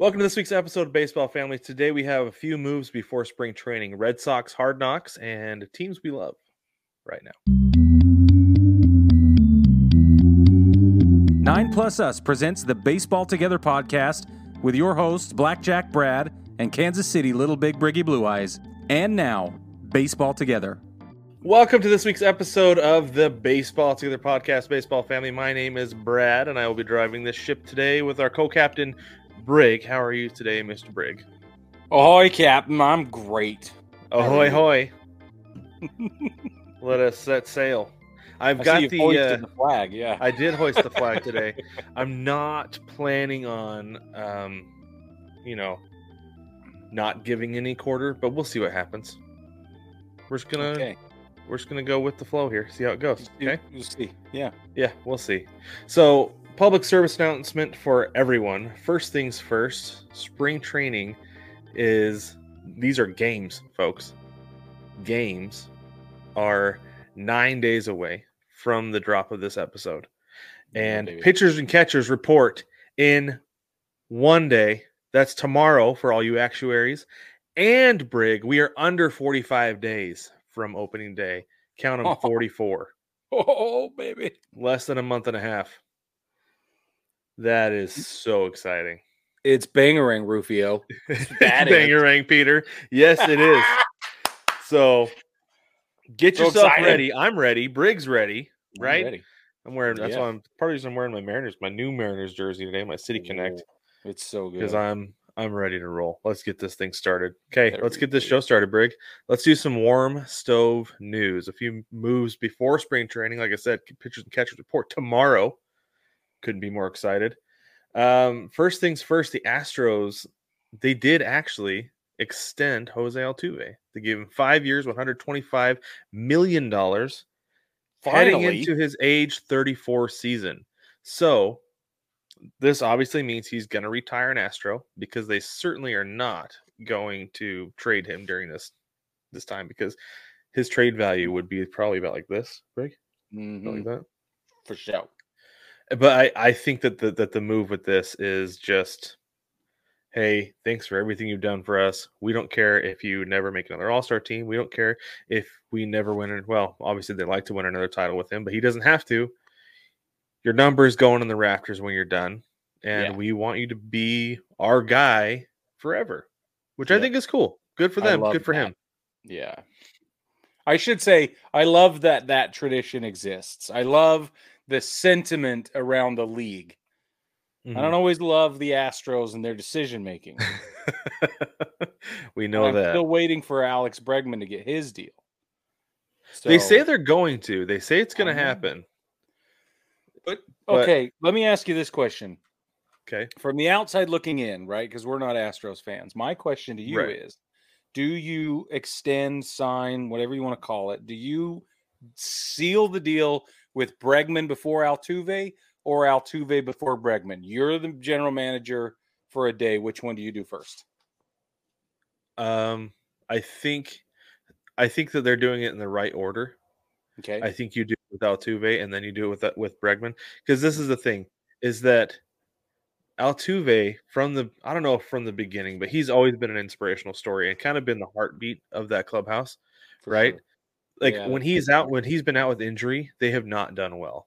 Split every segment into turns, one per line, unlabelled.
Welcome to this week's episode of Baseball Family. Today we have a few moves before spring training Red Sox hard knocks and teams we love right now.
Nine Plus Us presents the Baseball Together podcast with your hosts, Blackjack Brad and Kansas City Little Big Briggy Blue Eyes. And now, Baseball Together.
Welcome to this week's episode of the Baseball Together podcast, Baseball Family. My name is Brad, and I will be driving this ship today with our co captain, Brig. How are you today, Mr. Brig?
Ahoy, Captain. I'm great.
Ahoy, hoy. Let us set sail. I've
I
got
see you
the, uh,
the flag. Yeah.
I did hoist the flag today. I'm not planning on, um, you know, not giving any quarter, but we'll see what happens. We're just gonna
okay.
we're just gonna go with the flow here, see how it goes.
You-
Okay.
We'll see. Yeah.
Yeah, we'll see. So, public service announcement for everyone. First things first, spring training is these are games, folks. Games are nine days away from the drop of this episode. And
baby.
pitchers and catchers report in one day. That's tomorrow for all you actuaries. And Brig, we are under 45 days from opening day. Count them 44
Oh, baby.
less than a month and a half. That is so exciting.
It's bangerang, Rufio.
Bangerang, Peter. Yes, it is. So get
So
yourself
excited.
ready. I'm ready. Briggs ready.
I'm
Right?
ready.
I'm wearing. That's
Yeah.
why I'm part of the I'm wearing my Mariners, my new Mariners jersey today, my City Connect,
Ooh, It's so good.
because I'm I'm ready to roll. Let's get this thing started. Okay,
There
let's get this show started, Brig. Let's do some warm stove news. A few moves before spring training. Like I said, pitchers and catchers report tomorrow. Couldn't be more excited. Um, first things first, the Astros they did actually extend Jose Altuve. They gave him five years, 125 million dollars, heading into his age 34 season. So this obviously means he's going to retire an Astro because they certainly are not going to trade him during this this time because his trade value would be probably about like this, Rick,
Mhm,
like that.
For sure.
But I I think that the that the move with this is just hey, thanks for everything you've done for us. We don't care if you never make another All Star team. We don't care if we never win. it. Well, obviously they'd like to win another title with him, but he doesn't have to. Your number is going in the rafters when you're done, and
Yeah.
we want you to be our guy forever, which I think is cool. Good for them. Good for
that.
him.
Yeah. I should say I love that that tradition exists. I love the sentiment around the league. I
Mhm.
don't always love the Astros and their decision making.
we know
I'm
that.
still waiting for Alex Bregman to get his deal.
they say they're going to. They say it's going to
I
happen. but-
okay. Let me ask you this question
Okay.
from the outside looking in, right? Because we're not Astros fans. My question to you
Right.
is: Do you extend, sign, whatever you want to call it? Do you seal the deal with Bregman before Altuve or Altuve before Bregman? You're the general manager for a day. Which one do you do first?
Um, I think, I think that they're doing it in the right order.
Okay.
I think you do it with Altuve, and then you do it with that with Bregman, because this is the thing: is that Altuve from the I don't know from the beginning, but he's always been an inspirational story and kind of been the heartbeat of that clubhouse.
for
right?
sure.
Like
Yeah,
when he's out, when he's been out with injury, they have not done well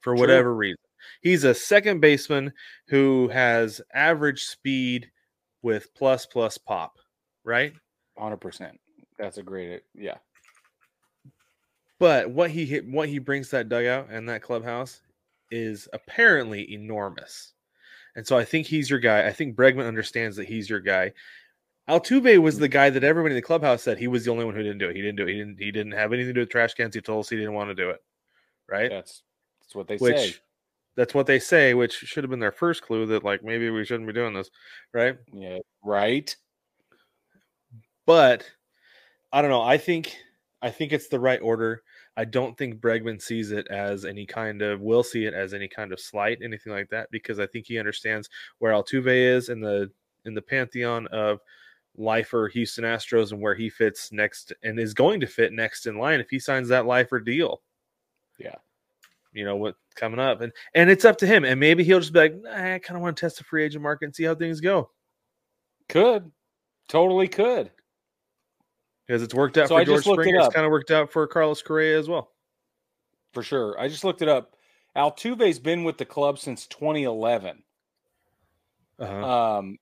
for
True.
whatever reason. He's a second baseman who has average speed with plus plus pop, right?
Hundred percent. That's a great. Yeah.
But what he hit, what he brings to that dugout and that clubhouse is apparently enormous. And so I think he's your guy. I think Bregman understands that he's your guy. Altuve was the guy that everybody in the clubhouse said he was the only one who didn't do it. He didn't do it. He didn't. He didn't have anything to do with trash cans. He told us he didn't want to do it. Right.
That's that's what they
which
say.
that's what they say. Which should have been their first clue that like maybe we shouldn't be doing this. Right.
Yeah. Right.
But I don't know. I think I think it's the right order. I don't think Bregman sees it as any kind of will see it as any kind of slight, anything like that, because I think he understands where Altuve is in the in the pantheon of lifer Houston Astros and where he fits next and is going to fit next in line if he signs that lifer deal.
Yeah.
You know what coming up and and it's up to him and maybe he'll just be like, nah, I kind of want to test the free agent market and see how things go.
Could totally could.
because it's worked out
So
for
I
George
looked it
Springer. It's kind of worked out for Carlos Correa as well.
for sure. I just looked it up. Altuve's been with the club since 2011.
Uh-huh.
Um,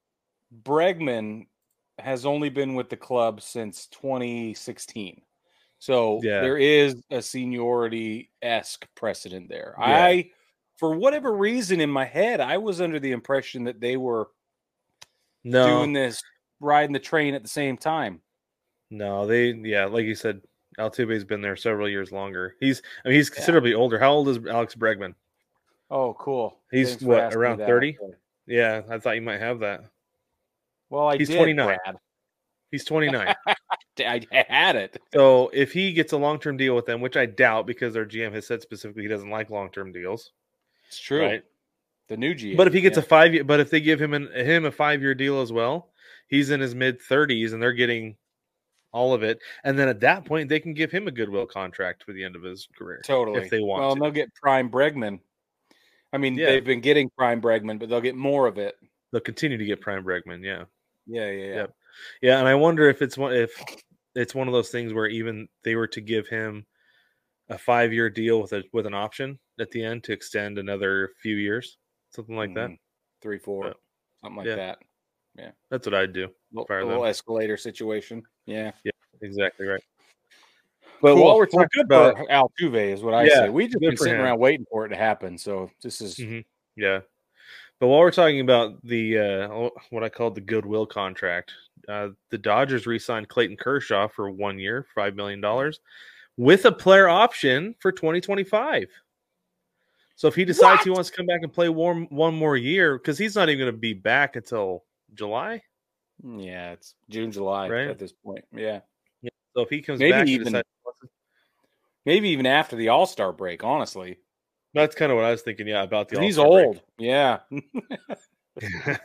Bregman has only been with the club since 2016. So
Yeah.
there is a seniority esque precedent there.
Yeah.
I, for whatever reason in my head, I was under the impression that they were
no,
doing this riding the train at the same time.
no, they yeah, like you said, Altuve's been there several years longer. He's I mean he's considerably older. How old is Alex Bregman?
Oh, cool.
He's
Thanks
what, around 30? Yeah, I thought you might have that.
Well, I
He's
did,
29.
Brad.
He's 29.
I had it.
so if he gets a long term deal with them, which I doubt because their GM has said specifically he doesn't like long term deals,
It's true.
right?
The new GM.
But if he gets
yeah.
a five year, but if they give him an, him a five year deal as well, he's in his mid thirties and they're getting all of it. And then at that point, they can give him a goodwill contract for the end of his career.
Totally.
if they want
Well,
to.
they'll get prime Bregman. I mean,
Yeah.
they've been getting prime Bregman, but they'll get more of it.
They'll continue to get prime Bregman. Yeah,
Yeah, yeah, yeah.
Yep. yeah. And I wonder if it's one if it's one of those things where even they were to give him a five year deal with a with an option at the end to extend another few years, something like that.
Mhm. Three, four, something like
Yeah.
that.
Yeah, that's what I'd do.
A little escalator situation. Yeah. Yeah.
Exactly right. But
Cool.
while we're talking
good
about
Altuve is what I
Yeah,
say. We've just been sitting
him.
around waiting for it to happen. So this is
Mhm. Yeah. But while we're talking about the uh, what I called the goodwill contract, uh, the Dodgers re-signed Clayton Kershaw for one year, five million dollars, with a player option for 2025. So if he decides he wants to come back and play one one more year, because he's not even going to be back until July.
yeah, it's June, July
Right.
at this point. Yeah. yeah.
So if he comes
Maybe
back, and
even-
decides-
Maybe even after the All Star break, honestly.
That's kind of what I was thinking. Yeah, about the
He's
All-Star break.
old. Yeah.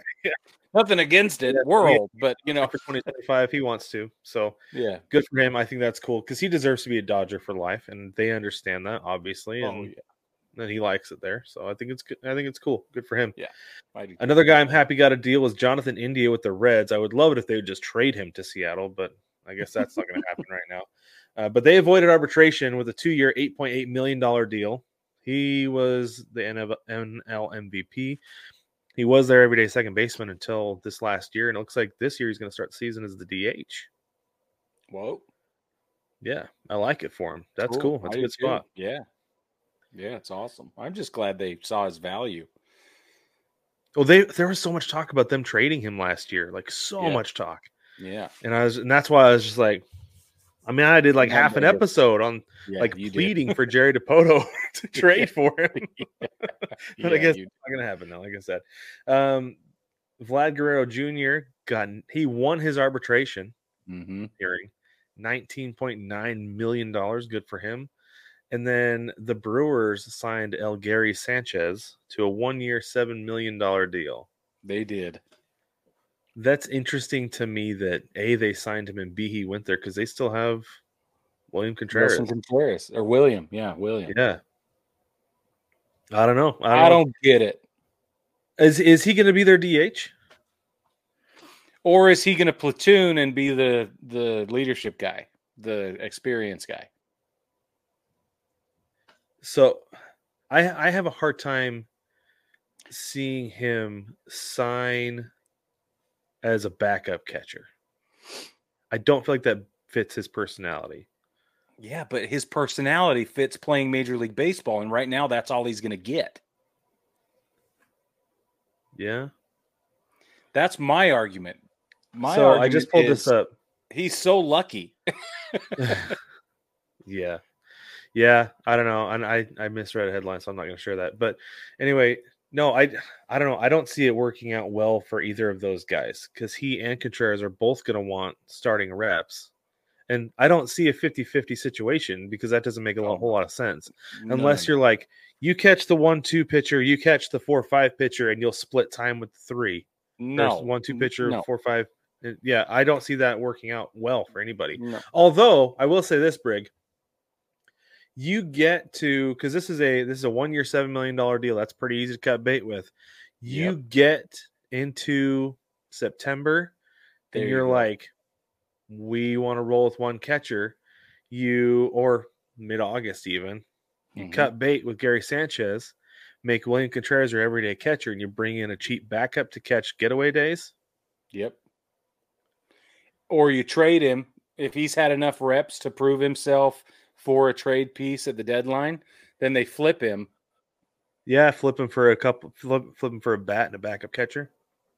Nothing against it. We're
yeah.
old, but you know,
for 2025 he wants to. So
yeah.
good for him. I think that's cool because he deserves to be a Dodger for life, and they understand that obviously,
Oh,
and,
yeah.
and he likes it there. So I think it's good. I think it's cool. Good for him.
Yeah.
Another guy I'm happy got a deal was Jonathan India with the Reds. I would love it if they would just trade him to Seattle, but I guess that's not going to happen right now. Uh, but they avoided arbitration with a two-year, $8.8 million deal. He was the NL MVP. He was their everyday second baseman until this last year, and it looks like this year he's going to start the season as the DH.
Whoa.
Yeah, I like it for him. That's cool. That's
I
a good
too.
spot.
Yeah. Yeah, it's awesome. I'm just glad they saw his value.
Well, they there was so much talk about them trading him last year, like so
Yeah.
much talk,
Yeah.
and I was, and that's why I was just like, I mean, I did like half an episode on
Yeah,
like pleading for Jerry Dipoto to trade for him. but I guess it's not gonna happen now. Like I said, um, Vlad Guerrero Jr. got he won his arbitration
Mhm.
hearing, nineteen point nine million dollars. Good for him. And then the Brewers signed El Gary Sanchez to a one-year, seven million dollar deal.
They did.
That's interesting to me that a they signed him and b he went there because they still have William Contreras.
Willson Contreras or William. Yeah, William.
Yeah, I don't know. I don't.
I don't get it.
Is is he going to be their DH?
Or is he going to platoon and be the the leadership guy, the experience guy?
So, I I have a hard time seeing him sign as a backup catcher. I don't feel like that fits his personality.
Yeah, but his personality fits playing Major League Baseball, and right now that's all he's going to get.
Yeah.
That's my argument. My
so I just pulled this up.
He's so lucky.
yeah. Yeah, I don't know. And I I misread a headline, so I'm not going to share that. But anyway, no, I I don't know. I don't see it working out well for either of those guys because he and Contreras are both going to want starting reps. And I don't see a 50-50 situation because that doesn't make a
Oh,
whole lot of sense.
No,
Unless you're like, you catch the one-two pitcher, you catch the four-five pitcher, and you'll split time with three.
no,
There's one-two pitcher,
No,
four-five. Eh, yeah, I don't see that working out well for anybody.
no.
Although I will say this, Brig, you get to because this is a this is a one year seven million dollar deal. That's pretty easy to cut bait with. You
Yep.
get into September
There
and
you
you're
go.
like, we want to roll with one catcher, you or mid August even, you
Mhm.
cut bait with Gary Sanchez, make William Contreras your everyday catcher, and you bring in a cheap backup to catch getaway days.
Yep. Or you trade him if he's had enough reps to prove himself for a trade piece at the deadline. Then they flip him
Yeah, flip him for a couple, flip, flip him for a bat and a backup catcher.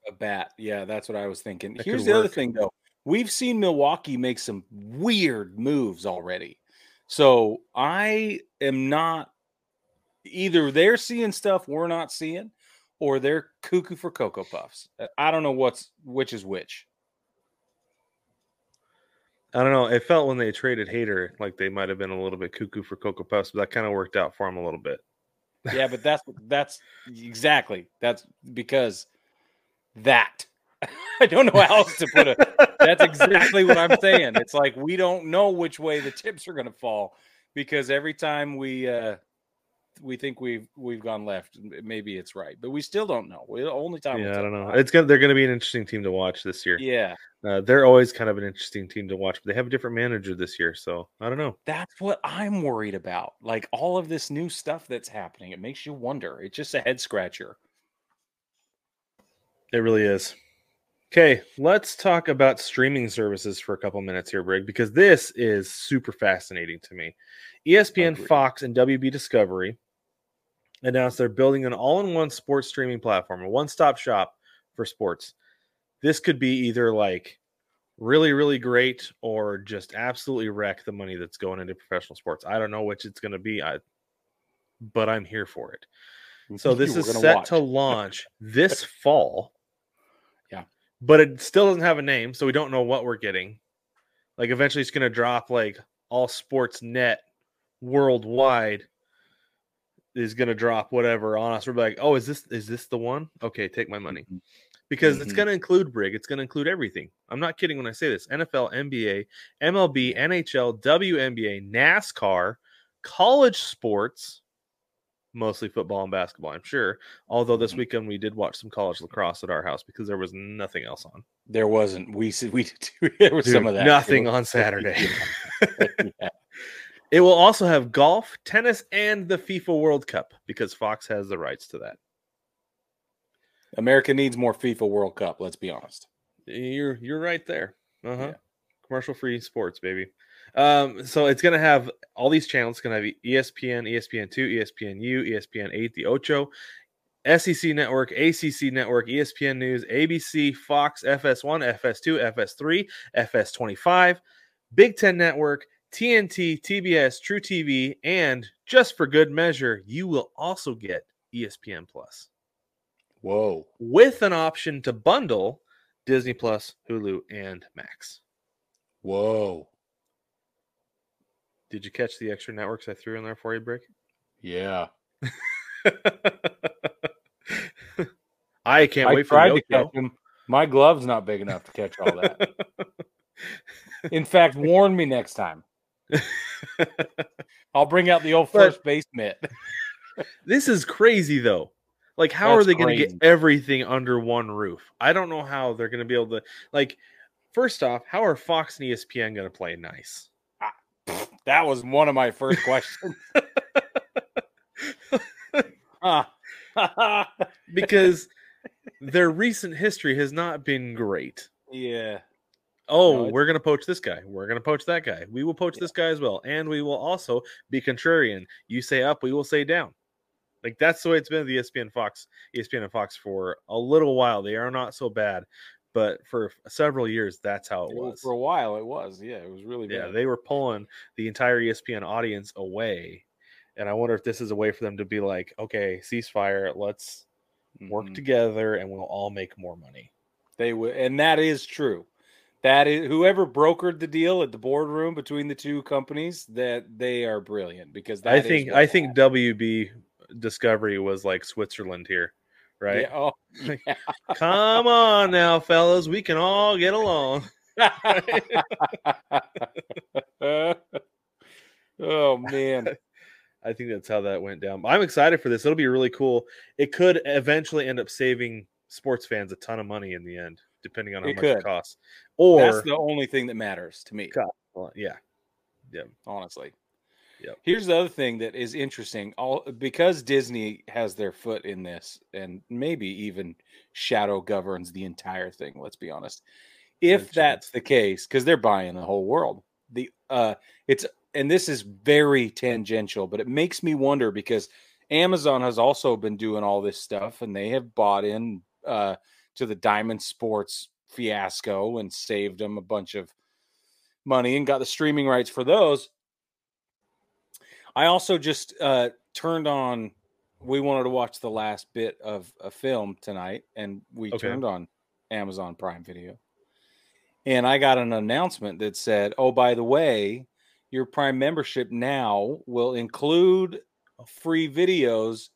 a bat. Yeah, that's what I was thinking.
That
Here's the other thing, though. We've seen Milwaukee make some weird moves already. So I am not either they're seeing stuff we're not seeing, or they're cuckoo for Cocoa Puffs. I don't know what's which is which.
I don't know. It felt when they traded Hader like they might have been a little bit cuckoo for Cocoa Puffs, but that kind of worked out for him a little bit.
Yeah, but that's that's exactly that's because that I don't know how else to put it. That's exactly what I'm saying. It's like we don't know which way the tips are going to fall because every time we uh we think we've we've gone left, maybe it's right, but we still don't know. We only time.
Yeah, I don't know. It's gonna they're gonna be an interesting team to watch this year.
Yeah,
Uh, they're always kind of an interesting team to watch, but they have a different manager this year, so I don't know.
that's what I'm worried about. Like all of this new stuff that's happening, it makes you wonder. It's just a head scratcher.
It really is. Okay, let's talk about streaming services for a couple minutes here, Brig, because this is super fascinating to me. ESPN,
Agreed.
Fox, and WB Discovery announced they're building an all-in-one sports streaming platform, a one-stop shop for sports. This could be either like really, really great or just absolutely wreck the money that's going into professional sports. I don't know which it's going to be, I, but I'm here for it. So this
We're
is set
watch.
to launch this fall. But it still doesn't have a name, so we don't know what we're getting. Like eventually it's gonna drop like all sports net worldwide is gonna drop whatever on us. We're like, oh, is this is this the one? Okay, take my money.
Mhm.
Because it's
Mhm.
gonna include Brig, it's gonna include everything. I'm not kidding when I say this. NFL, NBA, MLB, NHL, WNBA, NASCAR, college sports, mostly football and basketball, I'm sure. Although this
Mhm.
weekend we did watch some college lacrosse at our house because there was nothing else on.
There wasn't. We we there was some of that.
Nothing on Saturday.
Yeah.
it will also have golf, tennis, and the FIFA World Cup because Fox has the rights to that.
America needs more FIFA World Cup. Let's be honest.
You're you're right there. Uh huh.
Yeah.
Commercial free sports, baby. Um, so it's gonna have all these channels. It's gonna have E ESPN, ESPN two, ESPN U, ESPN eight, the Ocho, SEC Network, ACC Network, ESPN News, ABC, Fox, FS1, FS2, FS3, FS25, Big Ten Network, TNT, TBS, truTV, and just for good measure, you will also get ESPN Plus
Whoa.
with an option to bundle Disney Plus, Hulu, and Max.
Whoa.
Did you catch the extra networks I threw in there for you, Brig?
Yeah.
I can't
I
wait for
to catch him. My glove's not big enough to catch all that. In fact, warn me next time. I'll bring out the old
But-
first base mitt.
this is crazy though. Like, how are they going to get everything under one roof? I don't know how they're going to be able to. Like, first off, how are Fox and ESPN going to play nice?
That was one of my first questions. Huh.
Because their recent history has not been great.
yeah.
Oh,
No,
we're going to poach this guy. We're going to poach that guy. We will poach this guy as well. And we will also be contrarian. You say up, we will say down. Like that's the way it's been with E ESPN Fox, ESPN and Fox for a little while. They are not so bad, but for several years, that's how it was.
For a while, it was. Yeah, it was really
Yeah,
bad.
they were pulling the entire ESPN audience away. And I wonder if this is a way for them to be like, okay, ceasefire, let's work
Mhm.
together and we'll all make more money.
They would, and that is true. That is whoever brokered the deal at the boardroom between the two companies. That they are brilliant because that
I think I think
happened.
WB Discovery was like Switzerland here, right?
Yeah, oh, yeah.
Come on now, fellas, we can all get along.
oh man,
I think that's how that went down. I'm excited for this. It'll be really cool. It could eventually end up saving sports fans a ton of money in the end. depending on how
It
much it costs. Or
That's the only thing that matters to me.
Co- well, yeah,
honestly.
Yep.
Here's the other thing that is interesting. All because Disney has their foot in this, and maybe even shadow governs the entire thing. Let's be honest. If
Good
that's
chance.
the case, because they're buying the whole world, the uh, it's and this is very tangential, but it makes me wonder because Amazon has also been doing all this stuff, and they have bought in uh, to the Diamond Sports fiasco and saved them a bunch of money and got the streaming rights for those. I also just uh, turned on. We wanted to watch the last bit of a film tonight, and we
Okay.
turned on Amazon Prime Video. And I got an announcement that said, "Oh, by the way, your Prime membership now will include free videos,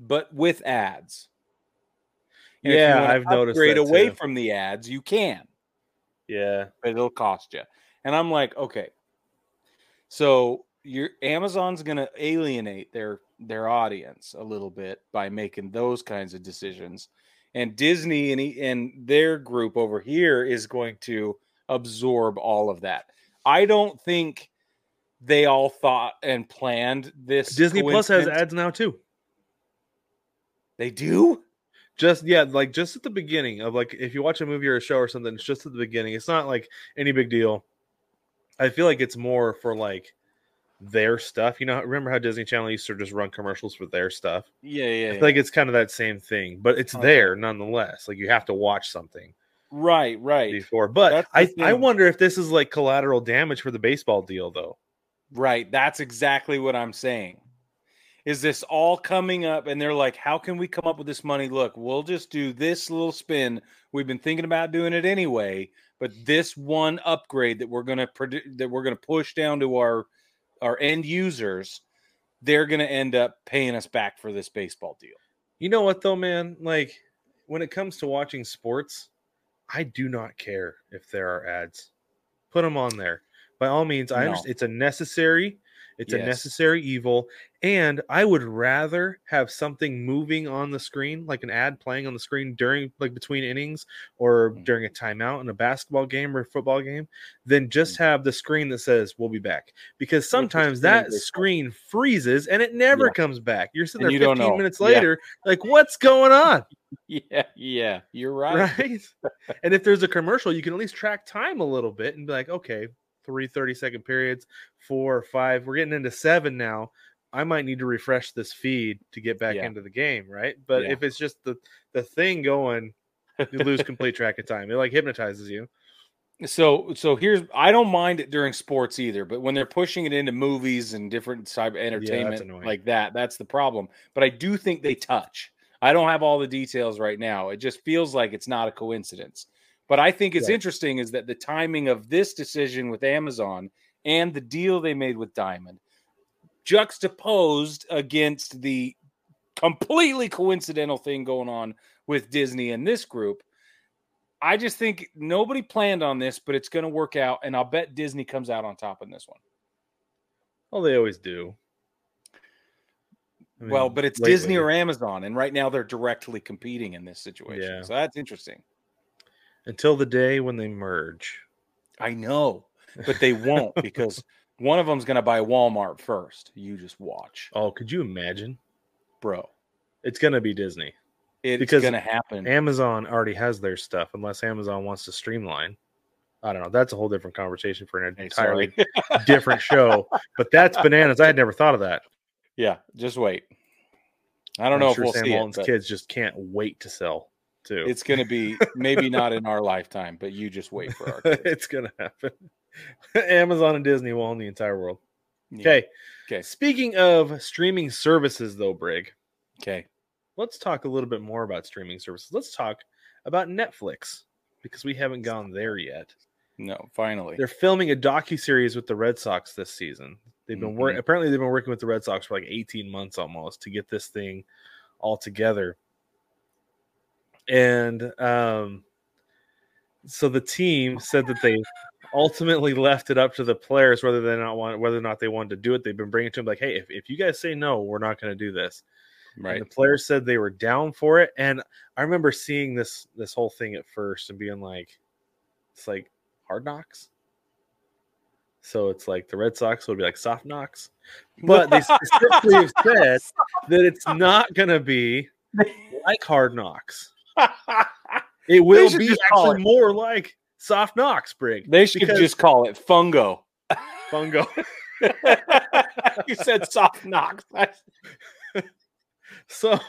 but with ads." And
Yeah, I've noticed
upgrade away from the ads. You can
yeah.
but it'll cost you. And I'm like, okay. So your Amazon's going to alienate their their audience a little bit by making those kinds of decisions. And Disney and he- and their group over here is going to absorb all of that. I don't think they all thought and planned this.
Disney Plus has ads now too.
They do?
Just yeah, like just at the beginning of like if you watch a movie or a show or something, it's just at the beginning. It's not like any big deal. I feel like it's more for like their stuff. You know, remember how Disney Channel used to just run commercials for their stuff?
Yeah, yeah.
I
yeah.
it's kind of that same thing, but it's
Okay.
there nonetheless. Like you have to watch something
right, right.
before. But I, I wonder if this is like collateral damage for the baseball deal, though.
Right. That's exactly what I'm saying. Is this all coming up? And they're like, how can we come up with this money? Look, we'll just do this little spin. We've been thinking about doing it anyway, but this one upgrade that we're gonna produ- that we're gonna push down to our our end users, they're gonna end up paying us back for this baseball deal.
You know what though, man? Like when it comes to watching sports, I do not care if there are ads. Put them on there. By all means, I
No.
understand it's a necessary it's a necessary evil and I would rather have something moving on the screen like an ad playing on the screen during like between innings or
Mm.
during a timeout in a basketball game or football game than
Mm.
just have the screen that says we'll be back because sometimes that screen freezes and it never
Yeah.
comes back. You're sitting
And
there
you don't
15
know.
minutes
Yeah.
later like what's going on?
Yeah, yeah, you're right.
right? and if there's a commercial, you can at least track time a little bit and be like, okay, three 30 second periods, four or five. We're getting into seven now. I might need to refresh this feed to get back
Yeah.
into the game, right? But
Yeah.
if it's just the the thing going, you lose complete track of time. It like hypnotizes you.
So so here's I don't mind it during sports either, but when they're pushing it into movies and different of entertainment
annoying.
like that, that's the problem. But I do think they touch. I don't have all the details right now. It just feels like it's not a coincidence. But I think it's
Right.
interesting is that the timing of this decision with Amazon and the deal they made with Diamond juxtaposed against the completely coincidental thing going on with Disney and this group. I just think nobody planned on this, but it's going to work out, and I'll bet Disney comes out on top in this one.
Well, they always do. I
well, but it's
lately.
Disney or Amazon, and right now they're directly competing in this situation.
Yeah.
So that's interesting.
Until the day when they merge.
I know, but they won't because one of them's going to buy Walmart first. You just watch,
Oh, could you imagine?
bro.
It's gonna be Disney.
It's
Because
going to happen.
Amazon already has their stuff, unless Amazon wants to streamline. I don't know. That's a whole different conversation for an
Hey,
entirely different show. But that's bananas. I had never thought of that.
yeah, just wait. I don't
I'm
know
sure
if we'll
Sam
see
Walton's
it. but
kids just can't wait to sell too.
It's going to be maybe not in our lifetime, but you just wait for our
it's gonna happen. Amazon and Disney will own the entire world.
Yeah.
Okay.
Okay.
Speaking of streaming services, though, Brig,
Okay.
let's talk a little bit more about streaming services. Let's talk about Netflix because we haven't gone there yet.
No, finally.
They're filming a docu series with the Red Sox this season. They've been work
Mhm.
apparently they've been working with the Red Sox for like 18 months almost to get this thing all together. And um so the team said that they ultimately left it up to the players whether they not want whether or not they wanted to do it. They've been bringing it to them like, hey, if, if you guys say no, we're not going to do this. And
Right.
the players said they were down for it. And I remember seeing this this whole thing at first and being like, it's like hard knocks. So it's like the Red Sox would be like soft knocks. But they specifically have said that it's not gonna be like hard knocks. It will be actually more like soft knocks, Brig.
they should just call it fungo.
Fungo.
you said soft knocks.
So,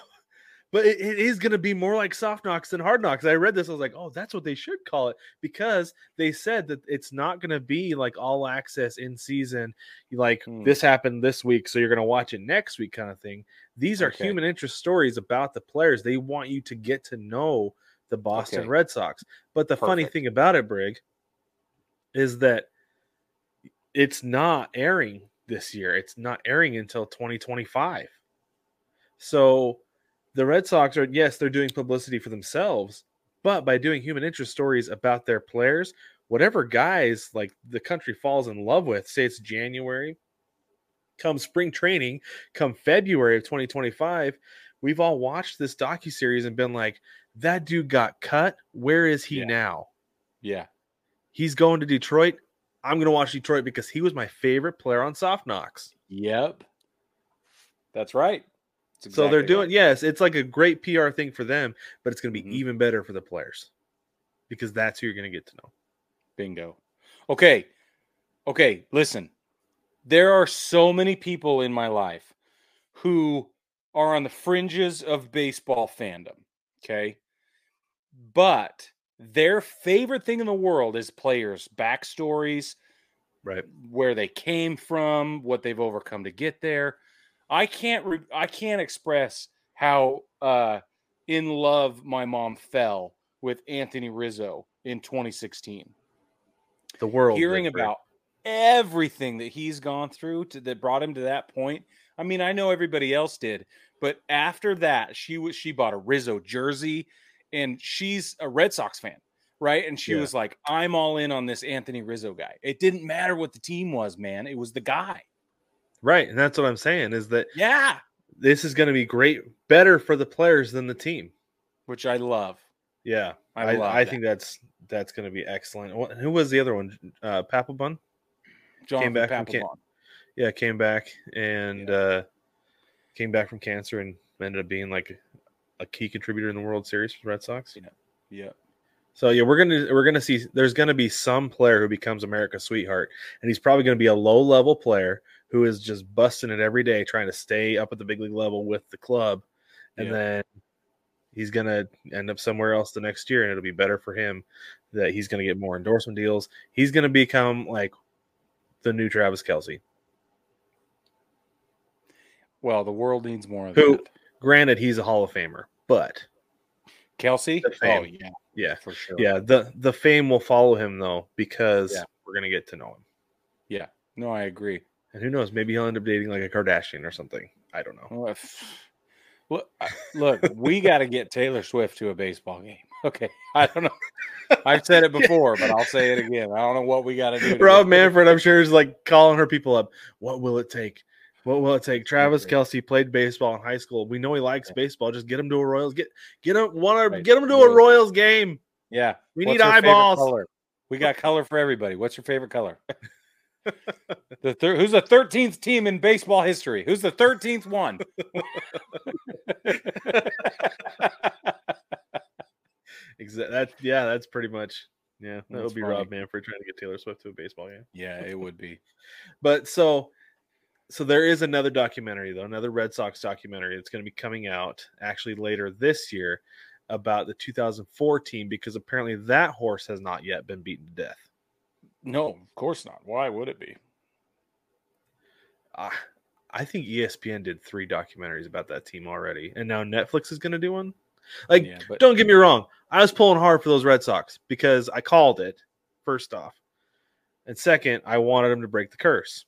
but it, it is going to be more like soft knocks than hard knocks. I read this, I was like, oh, that's what they should call it because they said that it's not going to be like all access in season. Like
Hmm.
this happened this week, so you're going to watch it next week, kind of thing. These are
Okay.
human interest stories about the players. They want you to get to know the Boston
Okay.
Red Sox. But the funny thing about it, Brig, is that it's not airing this year. It's not airing until 2025. So the Red Sox are, yes, they're doing publicity for themselves, but by doing human interest stories about their players, whatever guys like the country falls in love with, say it's January, come spring training, come February of 2025, we've all watched this docu series and been like, that dude got cut. Where is he
Yeah.
now?
yeah.
He's going to Detroit. I'm going to watch Detroit because he was my favorite player on Soft Knocks.
Yep. That's right. That's
so they're doing,
right.
yes, it's like a great PR thing for them, but it's going to be
Mhm.
even better for the players because that's who you're going to get to know.
Bingo. Okay. Okay. Listen, there are so many people in my life who are on the fringes of baseball fandom. Okay. But their favorite thing in the world is players' backstories,
Right.
where they came from, what they've overcome to get there. I can't re- I can't express how uh in love my mom fell with Anthony Rizzo in 2016
The world.
hearing about everything that he's gone through to that brought him to that point. I mean, I know everybody else did, but after that, she was she bought a Rizzo jersey, and she's a Red Sox fan, right? And she
Yeah.
was like, "I'm all in on this Anthony Rizzo guy." It didn't matter what the team was, man. It was the guy.
Right. And that's what I'm saying is that
Yeah,
this is going to be great, better for the players than the team.
which I love.
Yeah.
I
I,
love
I
that.
think that's that's going to be excellent. What, who was the other one? Uh, Papelbon?
Came
back from Can- Yeah, came back and
Yeah.
uh, came back from cancer and ended up being like a key contributor in the World Series for the Red Sox.
Yeah. Yeah,
So yeah, we're gonna we're gonna see. There's gonna be some player who becomes America's sweetheart, and he's probably gonna be a low level player who is just busting it every day, trying to stay up at the big league level with the club, and
Yeah.
then he's gonna end up somewhere else the next year, and it'll be better for him that he's gonna get more endorsement deals. He's gonna become like the new Travis Kelce.
Well, the world needs more of
Who-
that.
Granted, he's a Hall of Famer, but Kelce?
Oh yeah,
yeah,
for sure.
yeah, the the fame will follow him though because
Yeah.
we're gonna get to know him.
yeah. No, I agree.
And who knows? Maybe he'll end up dating like a Kardashian or something. I don't know.
Well, Look, look, we got to get Taylor Swift to a baseball game. Okay, I don't know. I've said it before, but I'll say it again. I don't know what we got to do.
Rob Manfred, I'm sure, is like calling her people up. What will it take? What will it take? Travis
Okay.
Kelce played baseball in high school. We know he likes
Yeah.
baseball. Just get him to a Royals. Get get him one.
Right.
Get him to a Royals game.
Yeah,
We
What's
need eyeballs.
We got color for everybody. What's your favorite color? the thir- who's the thirteenth team in baseball history? Who's the thirteenth one?
Exactly. That yeah, that's pretty much yeah. That
That's
would be
funny.
Rob Manfred trying to get Taylor Swift to a baseball game.
yeah, it would be.
But so so there is another documentary though, another Red Sox documentary that's going to be coming out actually later this year about the 2004 team because apparently that horse has not yet been beaten to death.
No, of course not. Why would it be?
Uh, I think ESPN did three documentaries about that team already, and now Netflix is going to do one. Like,
Yeah, but
don't get me wrong, I was pulling hard for those Red Sox because I called it first off, and second, I wanted them to break the curse.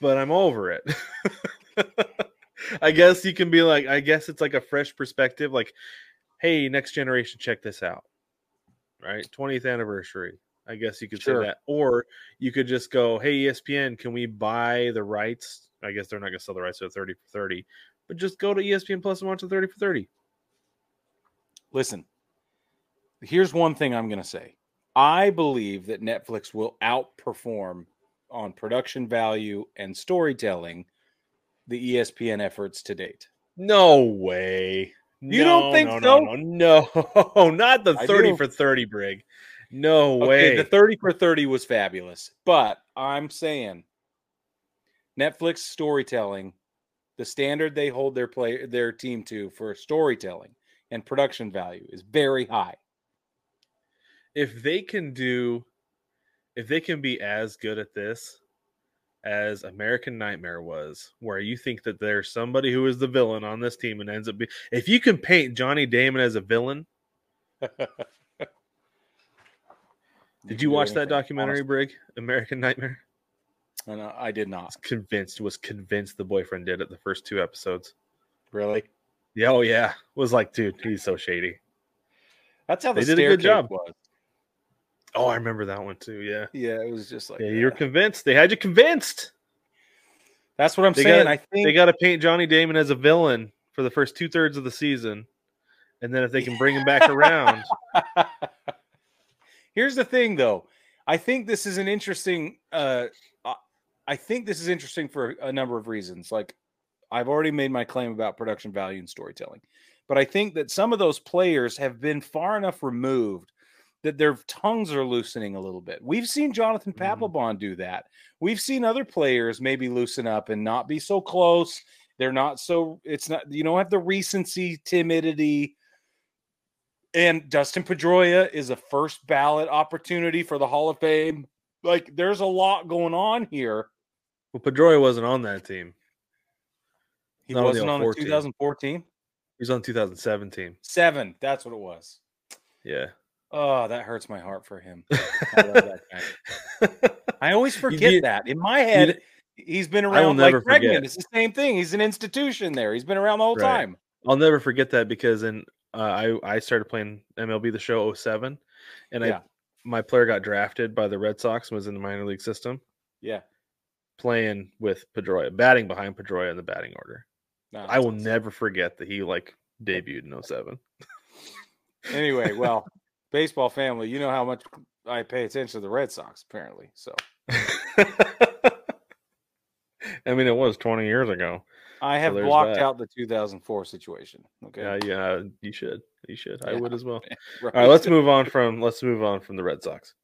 But I'm over it. I guess you can be like, I guess it's like a fresh perspective. Like, hey, next generation, check this out. Right, 20th anniversary. I guess you could
Sure.
say that, or you could just go, "Hey, ESPN, can we buy the rights?" I guess they're not going to sell the rights to 30 for 30 but just go to ESPN Plus and watch the 30 for 30.
Listen, here's one thing I'm going to say. I believe that Netflix will outperform on production value and storytelling the ESPN efforts to date.
No way.
You don't think
no,
so?
No, no, no. not the 30 for 30 brig. No way.
Okay, the 30 for 30 was fabulous, but I'm saying Netflix storytelling, the standard they hold their play their team to for storytelling and production value is very high.
if they can do if they can be as good at this as American Nightmare was, where you think that there's somebody who is the villain on this team and ends up being if you can paint Johnny Damon as a villain, did you watch that documentary, Brig? American Nightmare?
No, I did not.
was convinced was convinced the boyfriend did it the first two episodes.
Really?
Yeah, oh yeah. Was like, dude, he's so shady.
That's how the
They did a good job.
was.
Oh, I remember that one too. Yeah.
Yeah, it was just like
Yeah, you're convinced. They had you convinced.
That's what I'm
They
saying.
got-
I think
They got to paint Johnny Damon as a villain for the first two thirds of the season, and then if they can bring him back around,
Here's the thing, though. I think this is an interesting. Uh, I- think this is interesting for a number of reasons. Like, I've already made my claim about production value and storytelling, but I think that some of those players have been far enough removed that their tongues are loosening a little bit. We've seen Jonathan
Mhm.
Papelbon do that. We've seen other players maybe loosen up and not be so close. They're not so. It's not. You don't have the recency, timidity. And Dustin Pedroia is a first ballot opportunity for the Hall of Fame. Like, there's a lot going on here.
well, Pedroia wasn't on that team.
He
Not
wasn't on the 2014
He was on 2017.
seven. That's what it was.
Yeah.
Oh, that hurts my heart for him. I love that. I always forget
you-
that. In my head, he's been around like
never
Bregman.
forget.
It's the same thing. He's an institution there. He's been around the whole
Right.
time.
I'll never forget that because in uh, I I started playing MLB the Show 07, and
Yeah.
I my player got drafted by the Red Sox and was in the minor league system
Yeah.
playing with Pedroia, batting behind Pedroia in the batting order.
No,
I will
awesome.
never forget that he like debuted in 07.
Anyway, well, baseball family, you know how much I pay attention to the Red Sox, apparently. So
I mean, it was 20 years ago.
I have
there's
blocked
that.
out the 2004 situation. Okay.
Yeah, yeah, you should. You should. I
Yeah.
would as well.
Right.
All right, let's move on from let's move on from the Red Sox.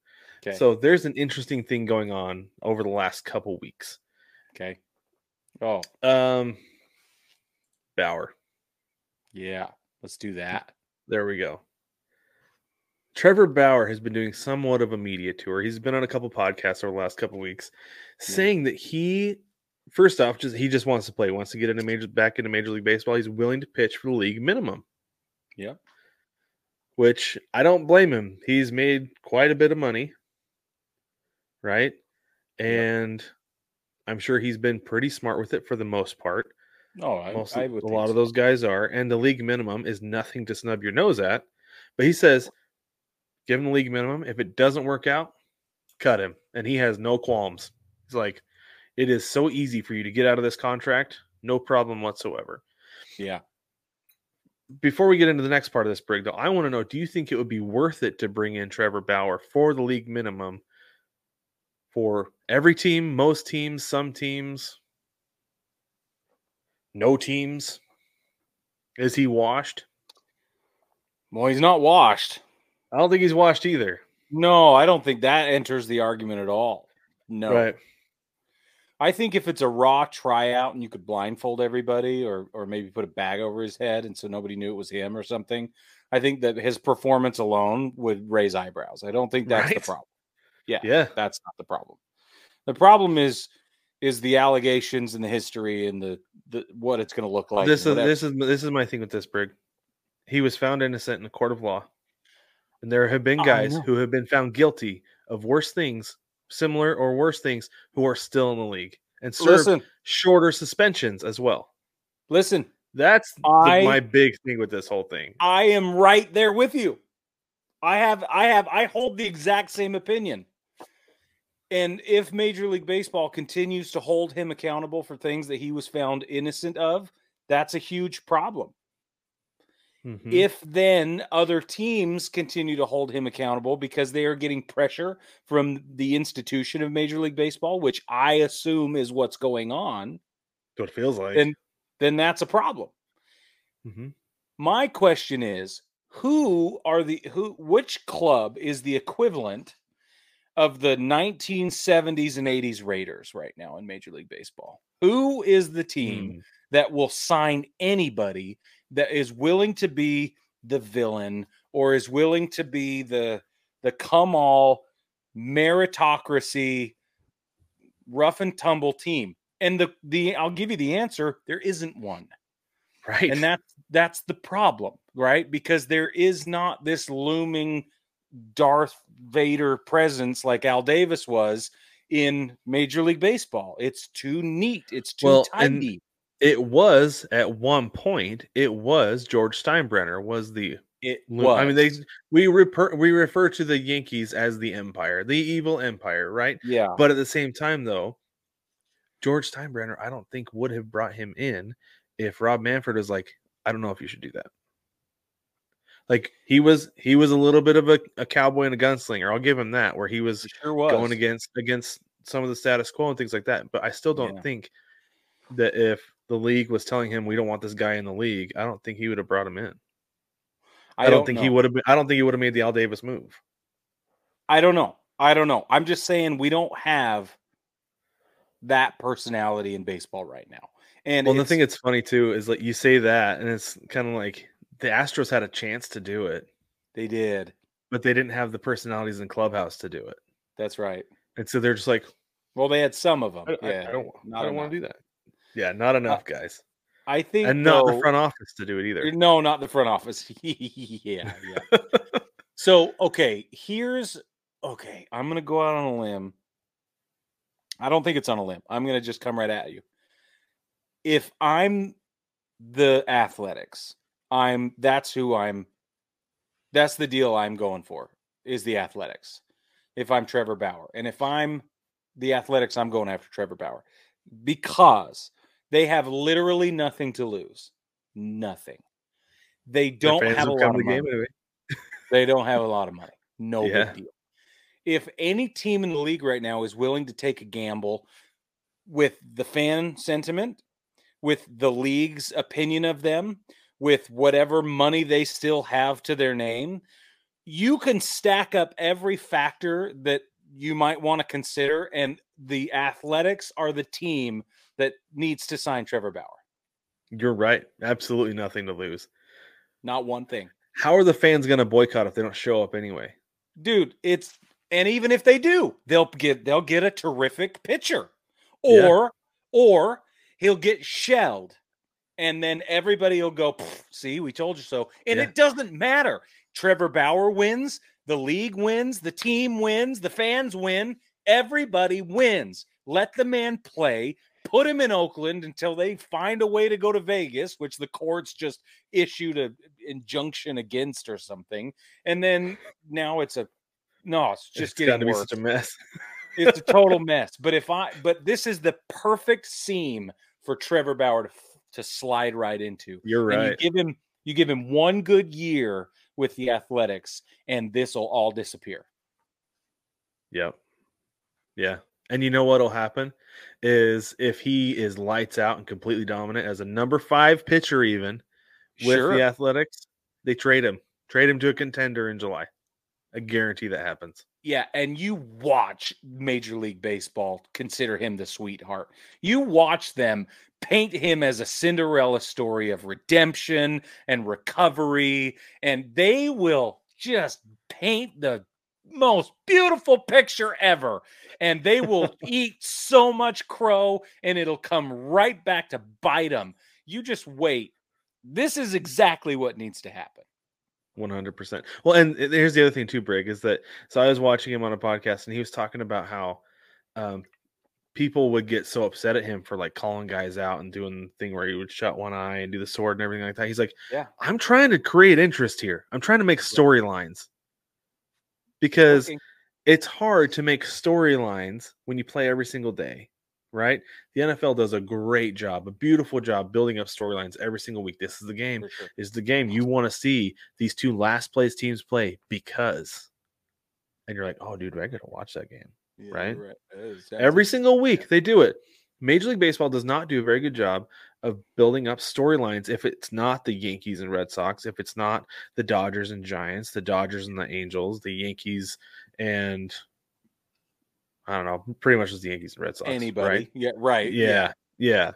Okay.
So there's an interesting thing going on over the last couple weeks.
okay. Oh,
Um Bauer.
yeah. Let's do that.
There we go. Trevor Bauer has been doing somewhat of a media tour. He's been on a couple podcasts over the last couple weeks,
Yeah.
saying that he, first off, just he just wants to play, he wants to get into major back into Major League Baseball. He's willing to pitch for the league minimum,
Yeah.
which I don't blame him. He's made quite a bit of money, right? And I'm sure he's been pretty smart with it for the most part.
Oh, I,
Most
I would
a lot
so.
of those guys are, and the league minimum is nothing to snub your nose at. But he says, give him the league minimum. If it doesn't work out, cut him, and he has no qualms. He's like, it is so easy for you to get out of this contract, no problem whatsoever.
Yeah.
Before we get into the next part of this break, though, I want to know: Do you think it would be worth it to bring in Trevor Bauer for the league minimum for every team, most teams, some teams, no teams? Is he washed?
Well, he's not washed.
I don't think he's washed either.
No, I don't think that enters the argument at all. No.
Right.
I think if it's a raw tryout and you could blindfold everybody or or maybe put a bag over his head and so nobody knew it was him or something, I think that his performance alone would raise eyebrows. I don't think that's
Right.
the problem. Yeah,
Yeah.
that's not the problem. The problem is is the allegations and the history and the, the what it's going to look like.
this is this is this is my thing with this Brig. He was found innocent in a court of law, and there have been guys who have been found guilty of worse things, similar or worse things, who are still in the league and serve
listen,
shorter suspensions as well.
listen.
That's the- my big thing with this whole thing.
I am right there with you. I have I have I hold the exact same opinion. And if Major League Baseball continues to hold him accountable for things that he was found innocent of, that's a huge problem.
Mhm.
If then other teams continue to hold him accountable because they are getting pressure from the institution of Major League Baseball, which I assume is what's going on,
what it feels like.
then then that's a problem.
Mhm.
My question is, who are the who which club is the equivalent of the 1970s and 80s Raiders right now in Major League Baseball? Who is the team
Mm.
that will sign anybody that is willing to be the villain or is willing to be the the come all meritocracy rough and tumble team? And the the I'll give you the answer, there isn't one.
Right.
and that's that's the problem right? Because there is not this looming darth vader presence like al davis was in major league baseball. It's too neat. It's too
Well,
tidy
it was at one point. It was George Steinbrenner was the.
it was
I mean, they we refer we refer to the Yankees as the Empire, the evil Empire, right?
yeah
But at the same time, though, George Steinbrenner, I don't think would have brought him in if Rob Manfred was like, I don't know if you should do that. Like he was, he was a little bit of a, a cowboy and a gunslinger. I'll give him that, where he was
sure was
going against against some of the status quo and things like that. But I still don't
Yeah.
think that if the league was telling him we don't want this guy in the league, I don't think he would have brought him in. I, don't, think he would have. Been, I don't think he would have made the Al Davis move.
i don't know. I don't know. I'm just saying we don't have that personality in baseball right now. And
Well, the thing that's funny too is like you say that, and it's kind of like the Astros had a chance to do it,
they did.
But they didn't have the personalities in clubhouse to do it,
that's right.
And so they're just like,
well they had some of them
I, I-
yeah.
I don't, I don't want to do that. Yeah, not uh, enough guys,
i think
and not
though-
the front office to do it either.
No, not the front office. yeah, yeah. so, okay, here's okay. I'm gonna go out on a limb. I don't think it's on a limb. I'm gonna just come right at you. If I'm the athletics, I'm that's who I'm. That's the deal I'm going for. Is the athletics. If I'm Trevor Bauer, and if I'm the athletics, I'm going after Trevor Bauer because they have literally nothing to lose. Nothing. They don't have a lot of money.
anyway.
They don't have a lot of money. No
Yeah.
big deal. If any team in the league right now is willing to take a gamble with the fan sentiment, with the league's opinion of them, with whatever money they still have to their name, you can stack up every factor that you might want to consider. And the Athletics are the team that needs to sign Trevor Bauer.
You're right. Absolutely nothing to lose.
Not one thing.
How are the fans going to boycott if they don't show up anyway?
dude it's and even if they do they'll get they'll get a terrific pitcher
Yeah.
or or he'll get shelled and then everybody will go see we told you so and
Yeah.
it doesn't matter trevor bauer wins the league wins the team wins the fans win everybody wins let the man play put him in oakland until they find a way to go to vegas which the courts just issued an injunction against or something and then now it's a no it's just
It's
getting
be such a mess.
it's a total mess but if i but this is the perfect seam for trevor bauer to, to slide right into
You're
and
right.
you give him you give him one good year with the athletics and this will all disappear
Yep. Yeah. And you know what'll happen is if he is lights out and completely dominant as a number five pitcher, even with
sure
the athletics, they trade him. Trade him to a contender in July. I guarantee that happens.
Yeah, and you watch Major League Baseball consider him the sweetheart. You watch them paint him as a Cinderella story of redemption and recovery, and they will just paint the most beautiful picture ever. And they will eat so much crow, and it'll come right back to bite them. You just wait. This is exactly what needs to happen.
One hundred percent. Well, and here's the other thing too, Brig, is that so I was watching him on a podcast and he was talking about how um, people would get so upset at him for like calling guys out and doing the thing where he would shut one eye and do the sword and everything like that. He's like,
Yeah.
I'm trying to create interest here. I'm trying to make storylines because
Working.
it's hard to make storylines when you play every single day, right? The NFL does a great job, a beautiful job building up storylines every single week. This is the game.
Sure.
Is the game you want to see these two last place teams play because, and you're like, oh, dude, I gotta watch that game.
Yeah,
right?
is-
Every single week they do it. Major League Baseball does not do a very good job of building up storylines if it's not the Yankees and Red Sox, if it's not the Dodgers and Giants, the Dodgers and the Angels, the Yankees and I don't know, pretty much just the Yankees and Red Sox.
anybody.
right?
Yeah, right.
Yeah, yeah.
yeah,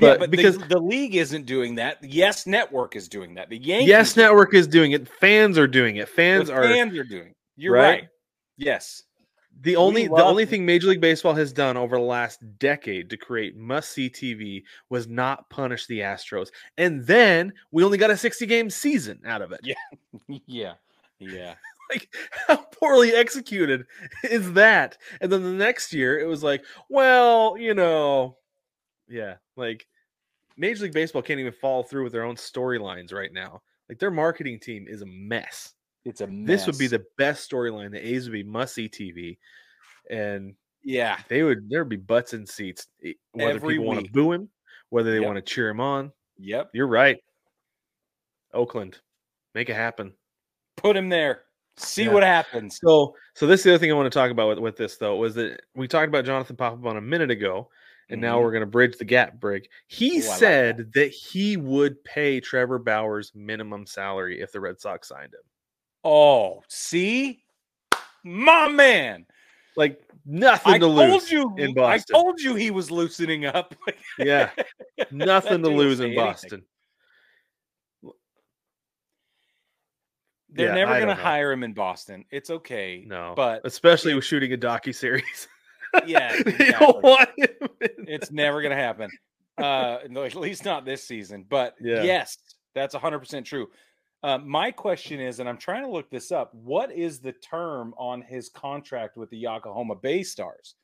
But
but
because-
the, the league isn't doing that. Yes Network is doing that. The Yankees,
Yes Network is doing it. Fans are doing it. Fans are
fans are doing. it. You're
right?
right. Yes.
The only the only thing Major League Baseball has done over the last decade to create must see TV was not punish the Astros, and then we only got a sixty game season out of it.
Yeah. yeah. Yeah.
Like how poorly executed is that? And then the next year it was like, well, you know, yeah, like Major League Baseball can't even follow through with their own storylines right now. Like their marketing team is a mess.
It's a mess.
This would be the best storyline. The A's would be must see TV, and
yeah.
they would there would be butts in seats eh, whether
Every
people want to boo him whether they
Yep.
want to cheer him on
Yep.
you're right oakland make it happen
Put him there. See
Yeah.
what happens.
so so this is the other thing i want to talk about with, with this though was that we talked about jonathan Papelbon a minute ago and now
Mhm.
we're going to bridge the gap brig he
Ooh, I like
said that. he would pay trevor bauer's minimum salary if the red sox signed him
Oh, see, my man.
like nothing
I
to lose
you.
in Boston.
I told you he was loosening up.
yeah nothing to lose in
anything.
boston
They're
Yeah,
never going to hire him in Boston. It's okay.
no
but
especially with shooting a docu series
yeah, exactly.
don't want him. in-
it's never going to happen. Uh, no, at least not this season. But
Yeah.
yes, that's 100% true. Uh, my question is, and I'm trying to look this up. What is the term on his contract with the Yokohama Bay Stars?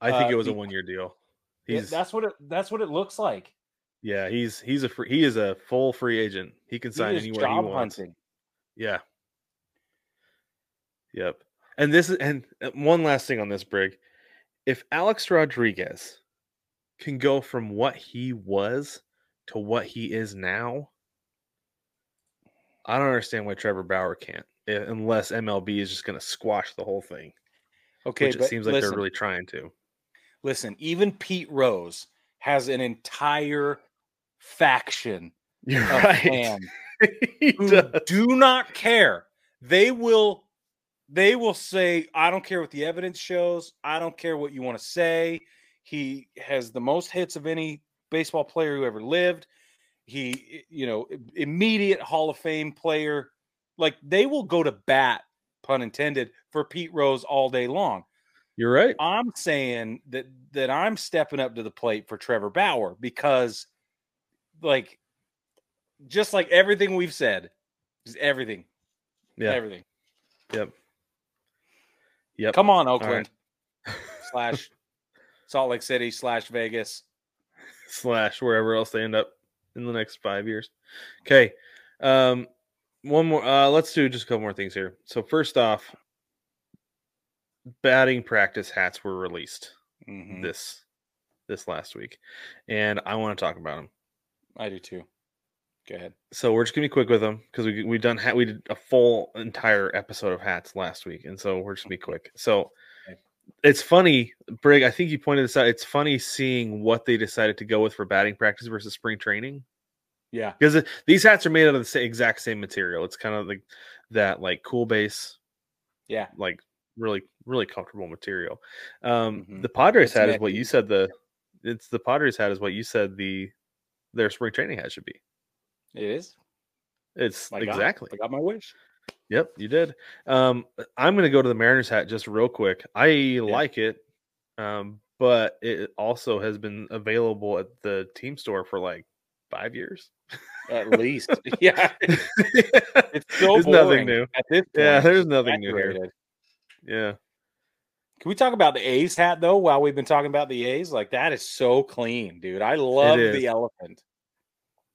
I think
Uh,
it was a one year deal. He's
that's what it. That's what it looks like.
yeah, he's he's a free, he is a full free agent. He can sign
is
anywhere he wants.
hunting.
Yeah. Yep. And this is and uh, one last thing on this brig. If Alex Rodriguez can go from what he was to what he is now, I don't understand why Trevor Bauer can't, eh, unless MLB is just going to squash the whole thing,
Okay,
which it seems like
listen,
they're really trying to.
listen. Even Pete Rose has an entire faction
You're
of
right.
fans who
does.
do not care. They will they will say, I don't care what the evidence shows. I don't care what you want to say. He has the most hits of any baseball player who ever lived. He, you know, immediate Hall of Fame player. Like they will go to bat, pun intended, for Pete Rose all day long.
You're right.
I'm saying that that I'm stepping up to the plate for Trevor Bauer because, like, just like everything we've said, just everything,
Yeah.
everything.
Yep. Yep.
Come on,
right.
Oakland slash Salt Lake City slash Vegas.
slash wherever else they end up in the next five years. Okay. Um, one more. Uh, let's do just a couple more things here. So first off, batting practice hats were released
Mhm.
this this last week, and I want to talk about them.
I do too. Go ahead.
So we're just gonna be quick with them because we we done we did a full entire episode of hats last week, and so we're just gonna be quick. So. It's funny, Brig. I think you pointed this out. It's funny seeing what they decided to go with for batting practice versus spring training.
Yeah.
because these hats are made out of the sa- exact same material. It's kind of like that, like cool base,
Yeah.
like really, really comfortable material. Um,
Mhm.
The Padres
It's
hat is what you said. The it's the Padres hat is what you said. The their spring training hat should be.
It is.
It's
I got it.
exactly.
I got my wish.
Yep, you did. Um, I'm going to go to the Mariners hat just real quick. I like it, um, but it also has been available at the team store for like five years.
At least. yeah. It's so
There's
boring
nothing new.
At this point,
Yeah, there's nothing new here. Yeah.
Can we talk about the A's hat though? While we've been talking about the A's, like that is so clean, dude. I love the elephant.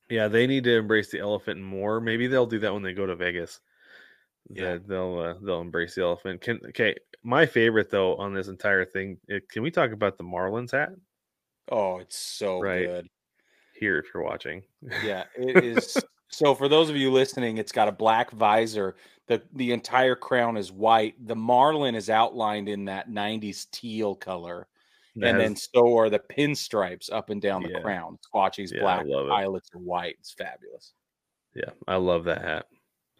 Yeah, they need to embrace the elephant more. Maybe they'll do that when they go to Vegas.
Yeah.
That they'll uh, they'll embrace the elephant. Can okay, my favorite though on this entire thing. eh, Can we talk about the Marlins hat?
Oh, it's so
Right.
good.
Here, if you're watching.
Yeah, it is. so for those of you listening, it's got a black visor. the The entire crown is white. The marlin is outlined in that '90s teal color,
That
and then
has-
so are the pinstripes up and down the
Yeah.
crown. Squatchy's
Yeah, I
black,
love it.
eyelets are white. It's fabulous.
yeah, I love that hat.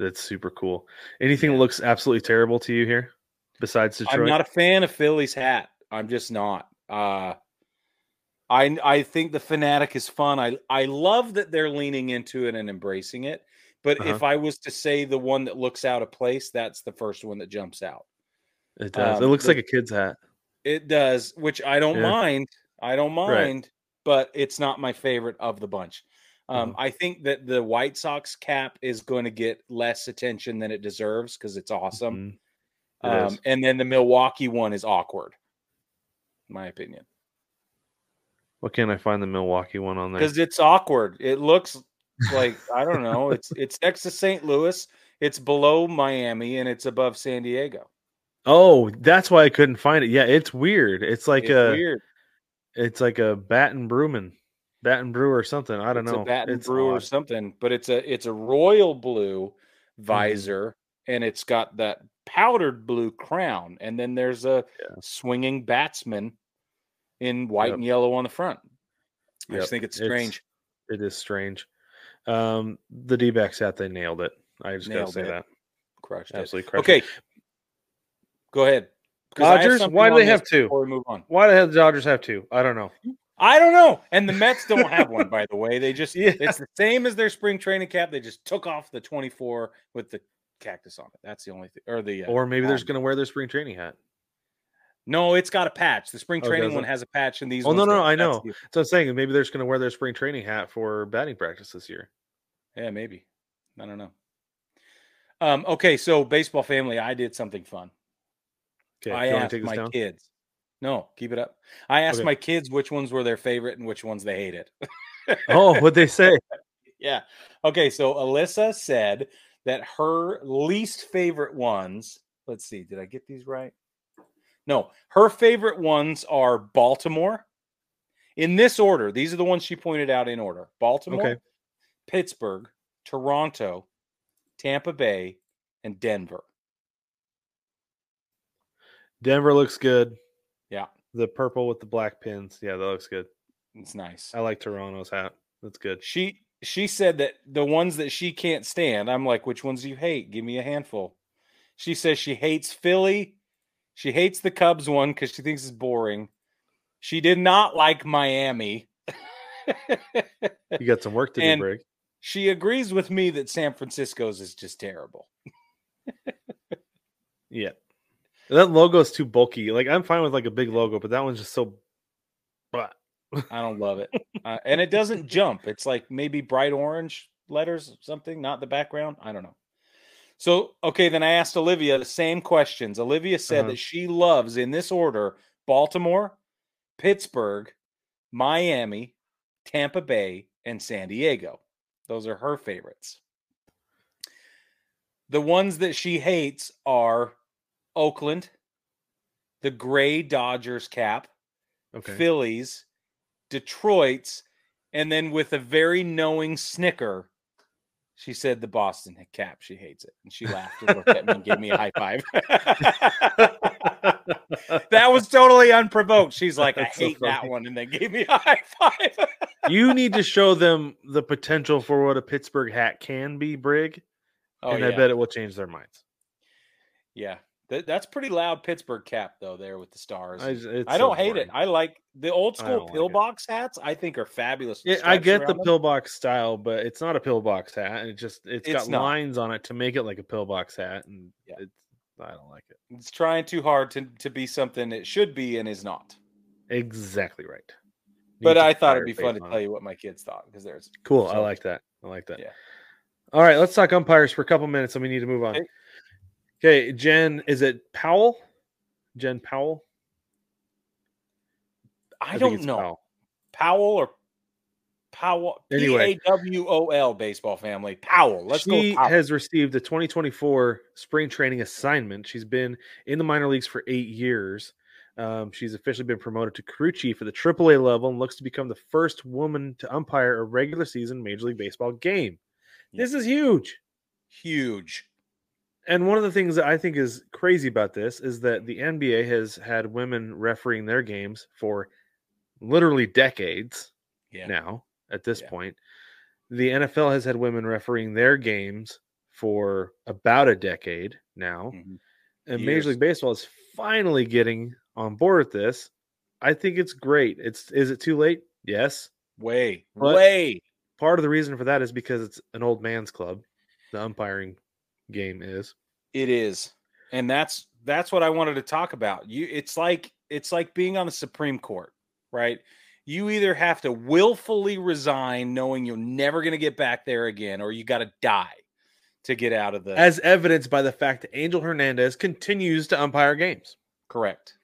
That's super cool. Anything that looks absolutely terrible to you here, besides Detroit?
I'm not a fan of Philly's hat. I'm just not. Uh I I think the fanatic is fun. I I love that they're leaning into it and embracing it. But
Uh-huh.
if I was to say the one that looks out of place, that's the first one that jumps out.
it does. it
um,
looks
the-
like a kid's hat.
It does, which I don't
Yeah.
mind. I don't
Right.
mind, but it's not my favorite of the bunch. Um,
Mhm.
I think that the White Sox cap is going to get less attention than it deserves because it's awesome.
Mhm. It
Um, and then the Milwaukee one is awkward, in my opinion,
What can I find the Milwaukee one on there?
because it's awkward. It looks like I don't know. It's it's next to St. Louis. It's below Miami and it's above San Diego.
Oh, that's why I couldn't find it. Yeah, it's weird. It's like
it's
a
weird.
it's like a Bat Baton Brewman, Baton Brew or something. I don't
it's
know.
a Baton
it's
Brew or something, but it's a it's a royal blue
Mm-hmm.
visor and it's got that powdered blue crown, and then there's a
Yeah.
swinging batsman in white
Yep.
and yellow on the front. I
Yep,
just think it's
it's-
strange.
It is strange. Um, the D backs hat, they nailed it. I just gotta say
it.
that.
Crushed it.
Absolutely crushed it.
Okay, go ahead.
Dodgers? Why do they have two?
Before we move on,
Why the hell the Dodgers have two? I don't know.
I don't know. And the Mets don't have one, by the way. They just
Yeah.
it's the same as their spring training cap. They just took off the 24 with the cactus on it. That's the only thing. Or the uh,
Or maybe they're just gonna wear their spring training hat.
No, it's got a patch. The spring
Oh,
training
does
one has a patch, and these.
Oh, no,
ones
no. I know.
the-
So I'm saying maybe they're just gonna wear their spring training hat for batting practice this year.
yeah, maybe. I don't know. Um, okay, so baseball family, I did something fun.
Okay,
I asked
to take this
my
down?
kids. No, keep it up. I asked
Okay.
my kids which ones were their favorite and which ones they hated.
Oh, what'd they say?
yeah. Okay, so Alyssa said that her least favorite ones. Let's see, did I get these right? No, her favorite ones are Baltimore. In this order, these are the ones she pointed out in order: Baltimore,
Okay.
Pittsburgh, Toronto, Tampa Bay, and Denver.
Denver looks good. The purple with the black pins. Yeah, that looks good.
it's nice.
I like Toronto's hat. That's good.
She she said that the ones that she can't stand, I'm like, which ones do you hate? Give me a handful. She says she hates Philly. She hates the Cubs one because she thinks it's boring. She did not like Miami.
You got some work to do,
And-
Brig.
she agrees with me that San Francisco's is just terrible.
Yeah. That logo's too bulky. Like I'm fine with like a big logo, but that one's just so but
I don't love it. Uh, and it doesn't jump. It's like maybe bright orange letters, or something, not the background. I don't know. So, okay, then I asked Olivia the same questions. Olivia said
Uh-huh.
that she loves, in this order, Baltimore, Pittsburgh, Miami, Tampa Bay, and San Diego. Those are her favorites. The ones that she hates are Oakland, the gray Dodgers cap,
okay.
Phillies, Detroit's, and then with a very knowing snicker, she said the Boston cap. She hates it. And she laughed and looked at me and gave me a high five. that was totally unprovoked. She's like, I
That's so
hate that one, and then gave me a high five.
you need to show them the potential for what a Pittsburgh hat can be, Brig,
oh,
and
yeah.
I bet it will change their minds.
yeah. That, that's pretty loud Pittsburgh cap, though, there with the stars.
I,
I, don't
so
hate it. I like the old school
don't like
pillbox hats, I think are fabulous.
Yeah, I get the
them.
pillbox style, but it's not a pillbox hat. It just it's
It's
got
not.
lines on it to make it like a pillbox hat, and
Yeah.
it's I don't like it.
It's trying too hard to, to be something it should be and is not.
Exactly right.
But I thought it'd be fun to tell
it.
you what my kids thought because there's
Cool. I like that. I like that.
Yeah.
All right, let's talk umpires for a couple minutes, and we need to move on.
Okay.
Jen, is it Powell? Jen Powell?
I,
think
don't know
Powell.
Powell or Powell P
Anyway.
A W O L baseball family Powell. Let's go.
she
Powell.
has received a 2024 spring training assignment. She's been in the minor leagues for eight years. Um, she's officially been promoted to crew chief at the AAA level and looks to become the first woman to umpire a regular season Major League Baseball game.
Yeah.
This is huge.
Huge.
And one of the things that I think is crazy about this is that the NBA has had women refereeing their games for literally decades
Yeah.
now at this
Yeah.
point. The NFL has had women refereeing their games for about a decade now.
Mhm.
And
Years.
Major League Baseball is finally getting on board with this. I think it's great. It's is it too late? Yes.
Way,
But-
way.
Part of the reason for that is because it's an old man's club. The umpiring game is.
It is. And that's that's what I wanted to talk about. You it's like it's like being on the Supreme Court, right? You either have to willfully resign knowing you're never going to get back there again or you got to die to get out of the
As evidenced by the fact that Angel Hernandez continues to umpire games.
Correct.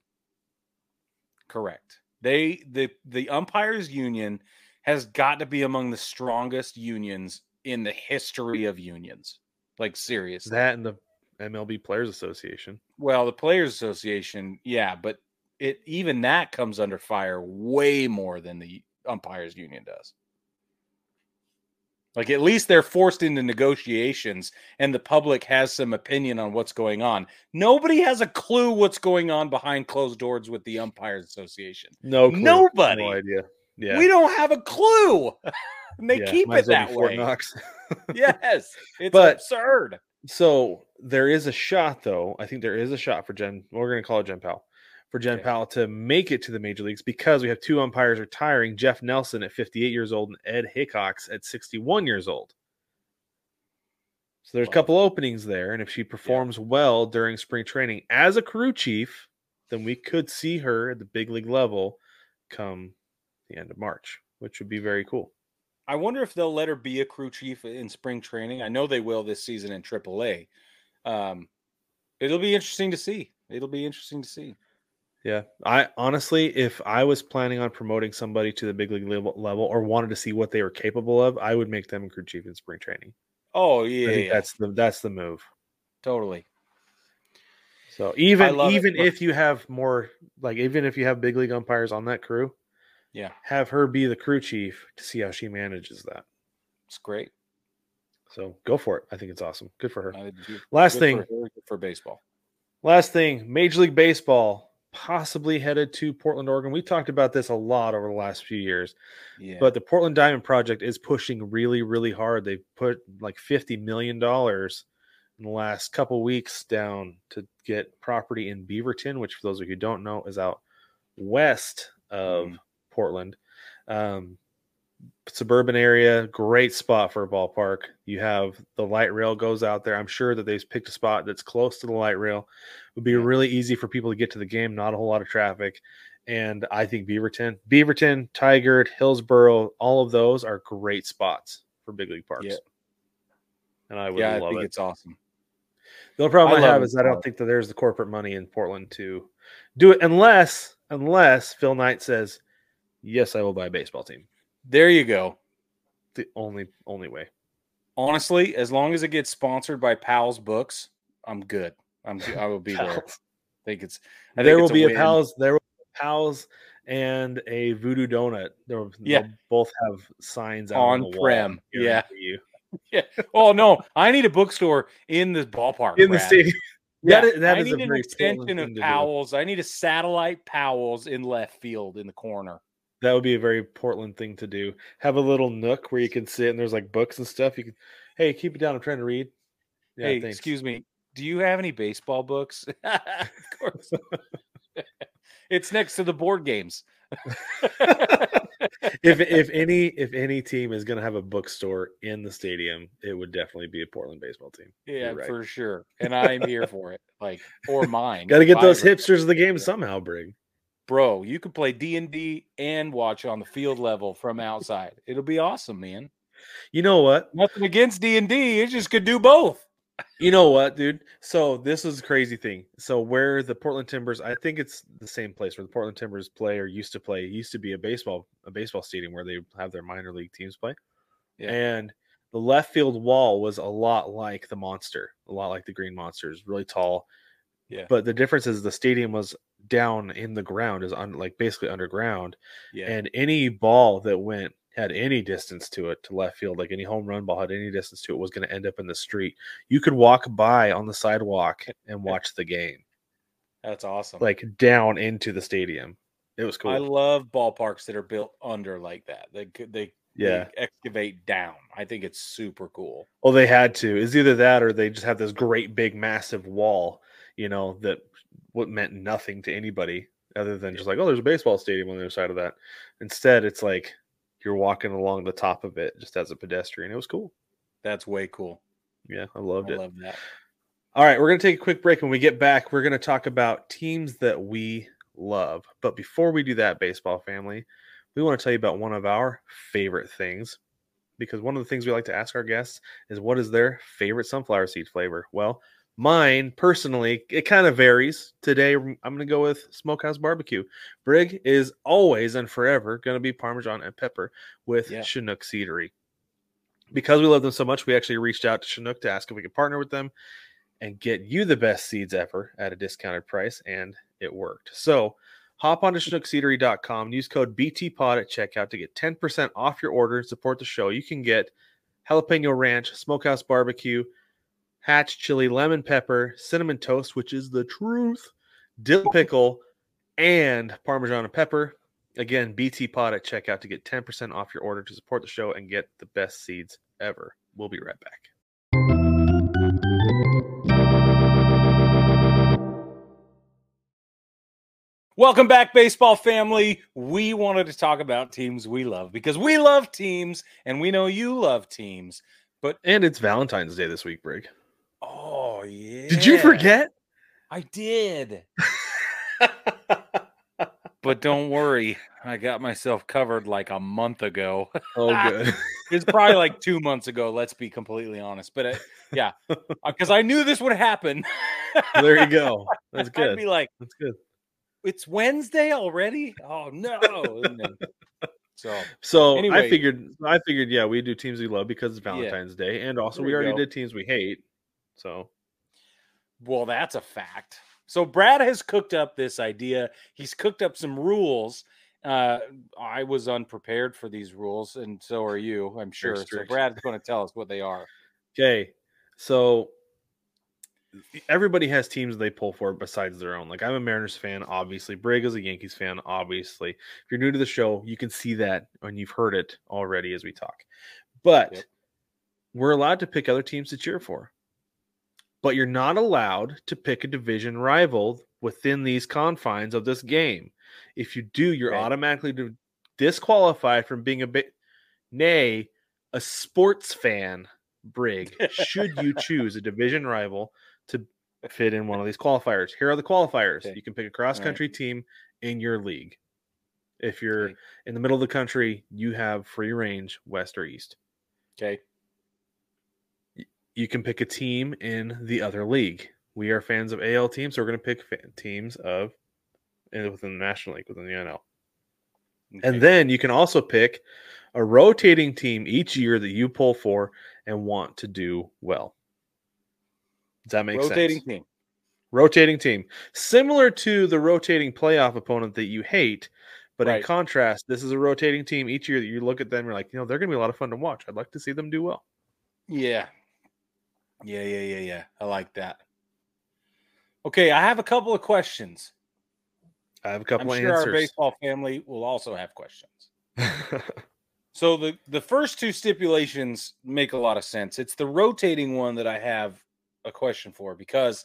Correct. They the the umpires union has got to be among the strongest unions in the history of unions. Like seriously.
That and the MLB Players Association.
Well, the Players Association, yeah, but it even that comes under fire way more than the umpires union does. Like at least they're forced into negotiations and the public has some opinion on what's going on. Nobody has a clue what's going on behind closed doors with the umpires association.
No, clue.
Nobody.
No idea. Yeah.
We don't have a clue. and they
Yeah,
keep it that way.
Knox.
yes. It's
But-
absurd.
So there is a shot, though. I think there is a shot for Jen. We're going to call it Jen Powell. For Jen
Okay.
Powell to make it to the major leagues because we have two umpires retiring Jeff Nelson at 58 years old and Ed Hickox at 61 years old. So there's a couple openings there. And if she performs well during spring training as a crew chief, then we could see her at the big league level come the end of March, which would be very cool.
I wonder if they'll let her be a crew chief in spring training. I know they will this season in AAA. Um, it'll be interesting to see. It'll be interesting to see.
Yeah, I honestly, if I was planning on promoting somebody to the big league level, level or wanted to see what they were capable of, I would make them a crew chief in spring training.
Oh
I
yeah,
think
yeah,
that's the that's the move.
totally.
So even
it,
even
but-
if you have more like even if you have big league umpires on that crew,
Yeah,
have her be the crew chief to see how she manages that.
it's great.
So go for it. I think it's awesome. Good for her.
Do-
Last thing,
for, her, for baseball.
last thing, Major League Baseball possibly headed to Portland, Oregon. We talked about this a lot over the last few years.
Yeah,
But the Portland Diamond Project is pushing really, really hard. They've put like fifty million dollars in the last couple weeks down to get property in Beaverton, which for those of you who don't know is out west of
Mhm.
Portland. Um, suburban area, great spot for a ballpark. You have the light rail goes out there. I'm sure that they've picked a spot that's close to the light rail. It would be really easy for people to get to the game, not a whole lot of traffic. And I think Beaverton, Beaverton, Tigard, Hillsboro, all of those are great spots for big league parks.
Yeah.
And I would
yeah, I
love
think
it.
it's awesome.
The only problem
I
I, have is I don't think that there's the corporate money in Portland to do it unless unless Phil Knight says, Yes, I will buy a baseball team.
There you go.
The only only way.
Honestly, as long as it gets sponsored by Powell's Books, I'm good. I'm I will be there. I think it's. I
there
think
will
it's
be a
win.
pals. There will be pals and a Voodoo Doughnut. There will
Yeah.
they'll both have signs out on,
On prem, yeah.
guarantee
Oh no, I need a bookstore in this ballpark.
in the city.
Yeah,
That is- that
I
is a
need an extension of. Powell's. I need a satellite Powell's in left field in the corner.
That would be a very Portland thing to do. Have a little nook where you can sit and there's like books and stuff. You can, hey, keep it down. I'm trying to read. Yeah,
hey,
thanks.
excuse me. Do you have any baseball books? of course. it's next to the board games.
if if any if any team is going to have a bookstore in the stadium, it would definitely be a Portland baseball team.
yeah,
right.
for sure. And I'm here for it. Like, or mine.
Got to get those hipsters of the game somehow, Brig.
Bro. You can play D and D and watch on the field level from outside. It'll be awesome, man.
You know what?
Nothing against D and D. It just could do both.
You know what, dude? So this is a crazy thing. So where the Portland Timbers, I think it's the same place where the Portland Timbers play or used to play. It used to be a baseball a baseball stadium where they have their minor league teams play.
Yeah.
And the left field wall was a lot like the monster, a lot like the Green Monsters, really tall.
Yeah.
But the difference is the stadium was down in the ground is on like basically underground
Yeah.
and any ball that went had any distance to it to left field like any home run ball had any distance to it was going to end up in the street you could walk by on the sidewalk and watch the game
That's awesome.
like down into the stadium it was cool
I love ballparks that are built under like that. They could- they
yeah
they excavate down. I think it's super cool.
well they had to it's either that or they just have this great big massive wall you know that what meant nothing to anybody other than just like oh there's a baseball stadium on the other side of that instead it's like you're walking along the top of it just as a pedestrian it was cool
That's way cool.
yeah i loved
I
it
love that.
All right, we're going to take a quick break. When we get back, we're going to talk about teams that we love. But before we do that, baseball family, we want to tell you about one of our favorite things. Because one of the things we like to ask our guests is what is their favorite sunflower seed flavor? Well, mine personally, it kind of varies. Today, I'm going to go with Smokehouse Barbecue. Brig is always and forever going to be Parmesan and pepper with
Yeah.
Chinook Seedery. Because we love them so much, we actually reached out to Chinook to ask if we could partner with them and get you the best seeds ever at a discounted price, and it worked. So hop onto chinookseedery.com, use code BTPOD at checkout to get 10% off your order and support the show. You can get jalapeno ranch, smokehouse barbecue, hatch chili, lemon pepper, cinnamon toast, which is the truth, dill oh. pickle, and parmesan and pepper. Again, BT Pod at checkout to get 10% off your order to support the show and get the best seeds ever. We'll be right back.
Welcome back, baseball family. We wanted to talk about teams we love because we love teams and we know you love teams. But
And it's Valentine's Day this week, Brig.
Oh yeah.
Did you forget?
I did. But don't worry, I got myself covered like a month ago.
oh, good.
it's probably like two months ago. Let's be completely honest. But uh, yeah, because I knew this would happen.
there you go. That's
I'd
good.
be like,
That's good.
it's Wednesday already. Oh no! And then- so
So I figured, I figured, yeah, we do teams we love because it's Valentine's Day, and also
There
we already
go.
did teams we hate. So
Well, that's a fact. So Brad has cooked up this idea. He's cooked up some rules. Uh, I was unprepared for these rules, and so are you, I'm sure. So. Brad's going to tell us what they are.
Okay, so everybody has teams they pull for besides their own. Like I'm a Mariners fan, obviously. Brig is a Yankees fan, obviously. If you're new to the show, you can see that and you've heard it already as we talk. But
Yep.
we're allowed to pick other teams to cheer for. But you're not allowed to pick a division rival within these confines of this game. If you do, you're
Okay.
automatically disqualified from being a bit, nay, a sports fan. Brig, should you choose a division rival to fit in one of these qualifiers? Here are the qualifiers.
Okay.
You can pick a cross country team in your league. If you're
Okay.
in the middle of the country, you have free range, west or east.
Okay.
You can pick a team in the other league. We are fans of AL teams, so we're going to pick teams of within the National League, within the NL.
okay.
And then you can also pick a rotating team each year that you pull for and want to do well. Does that make
rotating
sense?
Rotating team.
Rotating team. Similar to the rotating playoff opponent that you hate, but in contrast, this is a rotating team each year that you look at them, you're like, you know, they're going to be a lot of fun to watch. I'd like to see them do well.
Yeah. Yeah, yeah, yeah, yeah. I like that. Okay, I have a couple of questions.
I have a
I'm
couple of
sure our baseball family will also have questions. So the the first two stipulations make a lot of sense. It's the rotating one that I have a question for because